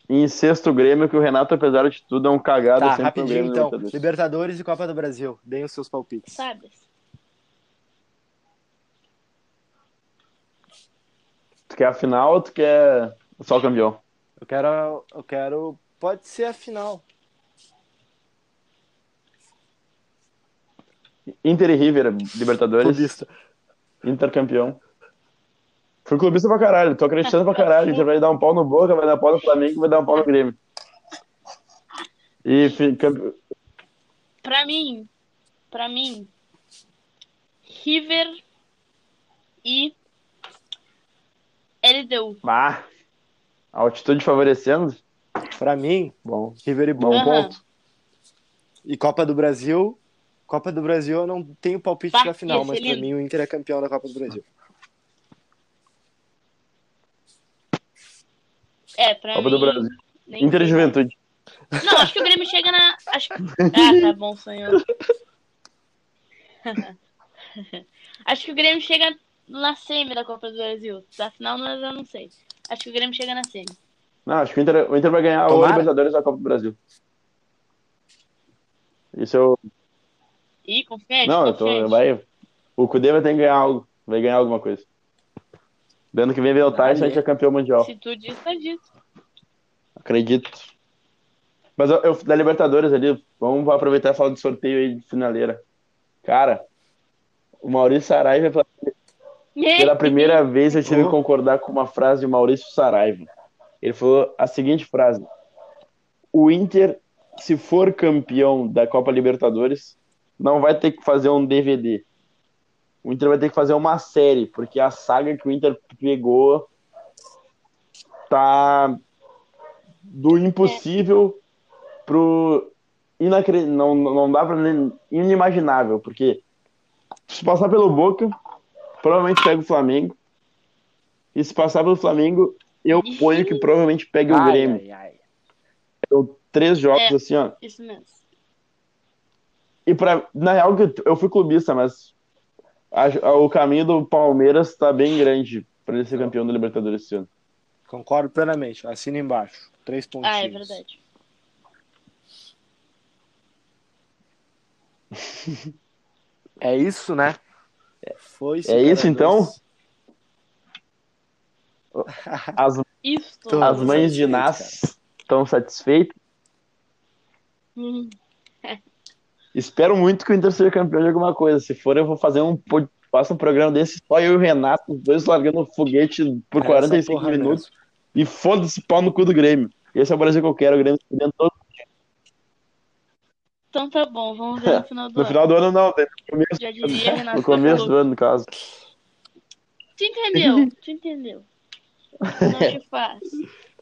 E em sexto, Grêmio, que o Renato, apesar de tudo, é um cagado Tá, rapidinho Grêmio, então. Libertadores. Libertadores e Copa do Brasil. Deem os seus palpites. Sabe? Tu quer a final ou tu quer só o campeão? Eu quero. Eu quero. Pode ser a final. Inter e River, Libertadores. Clubista. Fui clubista pra caralho, tô acreditando pra caralho. Inter vai dar um pau no Boca, vai dar um pau no Flamengo vai dar um pau no Grêmio. E fi- campe- Pra mim, pra mim, River e LDU. Ah, a altitude favorecendo. Pra mim, Bom, River e bom. Aham. ponto. E Copa do Brasil. Copa do Brasil eu não tenho palpite Bah, pra final, mas ser pra lindo. mim o Inter é campeão da Copa do Brasil. É, pra Copa mim. do Brasil. Inter e. Juventude. Não, acho que o Grêmio chega na. Acho... Ah, tá bom, sonhou. acho que o Grêmio chega na semi da Copa do Brasil. Da final eu não sei. Acho que o Grêmio chega na semi. Não, acho que o Inter, o Inter vai ganhar o Tomara. Libertadores da Copa do Brasil. Isso eu. Ih, confiante, Não, eu tô. Vai, o Cudê vai ter que ganhar algo. Vai ganhar alguma coisa. Dando que vem ver o Tyson, a gente é campeão mundial. Se tu diz, tá dito. Acredito. Mas eu, eu- da Libertadores ali, vamos aproveitar e falar do sorteio aí de finaleira. Cara, o Maurício Saraiva, pela, pela primeira vez eu tive que concordar com uma frase de Maurício Saraiva. Ele falou a seguinte frase: O Inter, se for campeão da Copa Libertadores, não vai ter que fazer um DVD. O Inter vai ter que fazer uma série, porque a saga que o Inter pegou tá do impossível pro inacre... não, não dá pra nem inimaginável, porque se passar pelo Boca, provavelmente pega o Flamengo. E se passar pelo Flamengo, eu ponho que provavelmente pegue o Ai, Grêmio. ai, ai. Eu- três jogos É. assim, ó. Isso mesmo. E pra, na real, eu fui clubista, mas a- a- o caminho do Palmeiras tá bem grande pra ele ser campeão da Libertadores esse ano. Concordo plenamente. Assina embaixo. Três pontinhos. Ah, é verdade. É isso, né? Foi É isso, então? As, as mães de Nas estão satisfeitas. Hum, Espero muito que o Inter seja campeão de alguma coisa. Se for, eu vou fazer um, pod- faço um programa desse, só eu e o Renato, os dois largando foguete por É essa 45 porra minutos. E foda-se pau no cu do Grêmio. Esse é o Brasil que eu quero, o Grêmio dentro todo. Então tá bom, vamos ver no final do No ano. final do ano, não, no começo, Já diria Renato no começo do ano, no caso. Tu entendeu? Tu entendeu? Não te faz.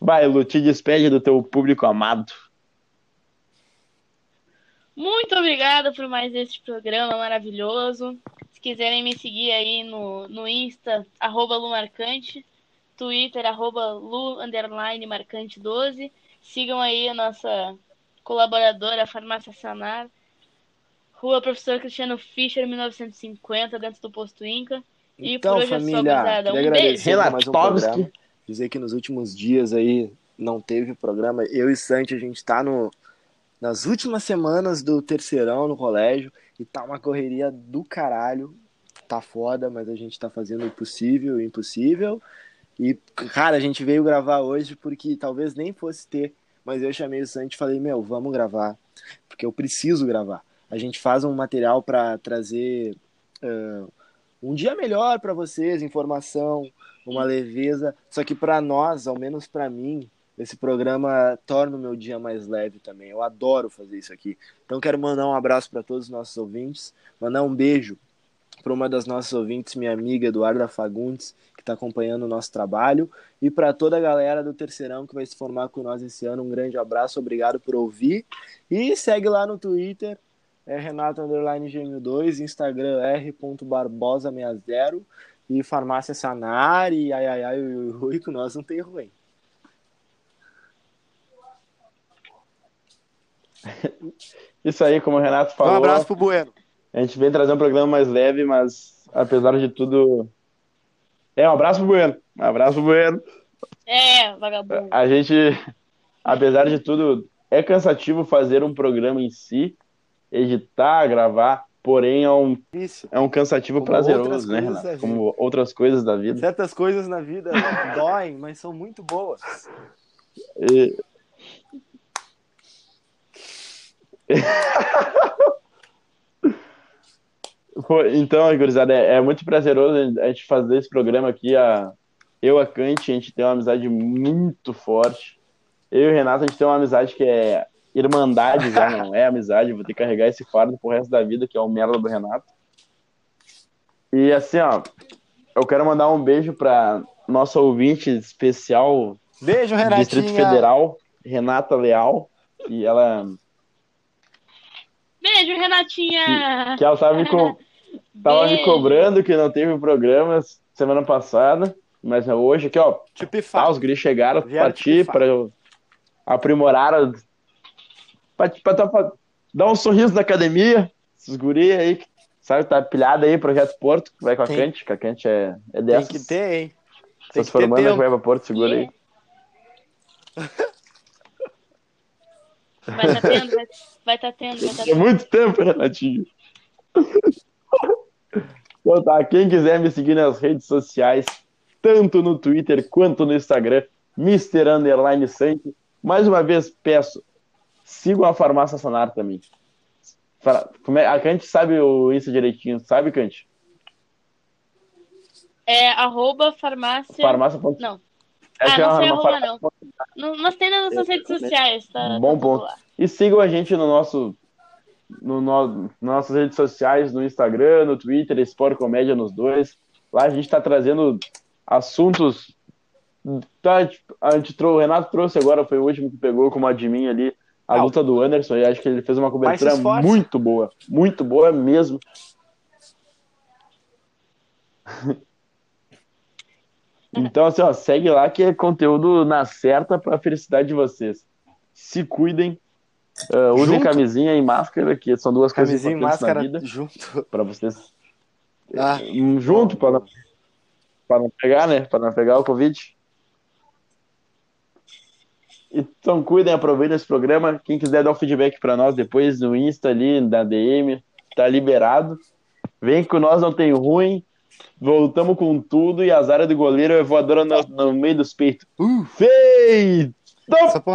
Vai, Lu, te despede do teu público amado. Muito obrigada por mais esse programa maravilhoso. Se quiserem me seguir aí no, no Insta, arroba Lumarcante. Twitter, arroba Lu, underline, marcante 12. Sigam aí a nossa colaboradora, a Farmácia Sanar. Rua Professor Cristiano Fischer, 1950, dentro do Posto Inca. E Então, por hoje é só, família, queria Um beijo. mais um. Dizer que nos últimos dias aí não teve programa. Eu e Santi, a gente tá no, nas últimas semanas do terceirão no colégio e tá uma correria do caralho. Tá foda, mas a gente tá fazendo o possível e o impossível. E, cara, a gente veio gravar hoje porque talvez nem fosse ter, mas eu chamei o Santi e falei, meu, vamos gravar, porque eu preciso gravar. A gente faz um material para trazer ah, um dia melhor para vocês, informação, uma leveza. Só que para nós, ao menos para mim, esse programa torna o meu dia mais leve também. Eu adoro fazer isso aqui. Então quero mandar um abraço para todos os nossos ouvintes, mandar um beijo para uma das nossas ouvintes, minha amiga Eduarda Fagundes, que está acompanhando o nosso trabalho, e para toda a galera do Terceirão que vai se formar com nós esse ano, um grande abraço, obrigado por ouvir. E segue lá no Twitter, é Renato Underline Gêmeo 2, Instagram r.barbosa60 e Farmácia Sanar e ai ai ai ui, ui, ui, com nós não tem ruim. Isso aí, como o Renato falou. Um abraço pro Bueno. A gente vem trazer um programa mais leve, mas apesar de tudo. É, um abraço pro Bueno. Um abraço pro Bueno. É, vagabundo. A gente, apesar de tudo, é cansativo fazer um programa em si, editar, gravar, porém é um, Isso. é um cansativo Como prazeroso, né, Renato? Como outras coisas da vida. Certas coisas na vida doem, mas são muito boas. E- Pô, Então, gurizada, é, é muito prazeroso a gente fazer esse programa aqui. A, eu, a Kant, a gente tem uma amizade muito forte. Eu e o Renato, a gente tem uma amizade que é irmandade já, não é amizade. Vou ter que carregar esse fardo pro resto da vida, que é o merda do Renato. E assim, ó, eu quero mandar um beijo pra nossa ouvinte especial Beijo, Renatinha. Distrito Federal, Renata Leal, e ela Beijo, Renatinha! que ela tava me, co tava me cobrando que não teve programa semana passada, mas hoje aqui, ó, tá, os guris chegaram Vieram pra ti, pra eu aprimorar, a- pra, pra, tá- pra dar um sorriso na academia, esses guris aí, que, sabe, tá pilhado aí, Projeto Porto, que vai com a Tem- Cante, que a Cante é, é Tem dessas, que ter, hein? Tem que que tempo. vai pra Porto, segura aí. Vai tá tendo, vai, vai tá tendo, vai tá É muito tempo, Renatinho. Então tá, quem quiser me seguir nas redes sociais, tanto no Twitter quanto no Instagram, Mr. Underline Santi. Mais uma vez, peço, sigam a Farmácia Sanar também. É- A Cante sabe o Insta direitinho, sabe, Cante? É arroba farmácia. Farmácia. Não. É Ah, é não sei uma arroba, farmácia- não. Nós tem nas nossas redes sociais, tá? Bom tá ponto. E sigam a gente no nosso, no, no- nas nossas redes sociais, no Instagram, no Twitter, Sport Comédia nos dois. Lá a gente está trazendo assuntos. Tá, tipo, a gente o Renato trouxe agora, foi o último que pegou como admin ali a Ah, luta do Anderson. E acho que ele fez uma cobertura muito boa. Muito boa mesmo. Então, assim, ó, segue lá que é conteúdo na certa para a felicidade de vocês. Se cuidem, ah, usem Junto? camisinha e máscara, que são duas coisas Camisinha e importantes máscara na vida junto. para vocês Ah, hum, junto para não, pra não pegar, né? Para não pegar o Covid. Então, cuidem, aproveitem esse programa. Quem quiser dar um feedback para nós depois no Insta ali, da DM, tá liberado. Vem com nós, não tem ruim. Voltamos com tudo e as áreas do goleiro é voadora no, no meio dos peitos. Uh, Feito! essa porra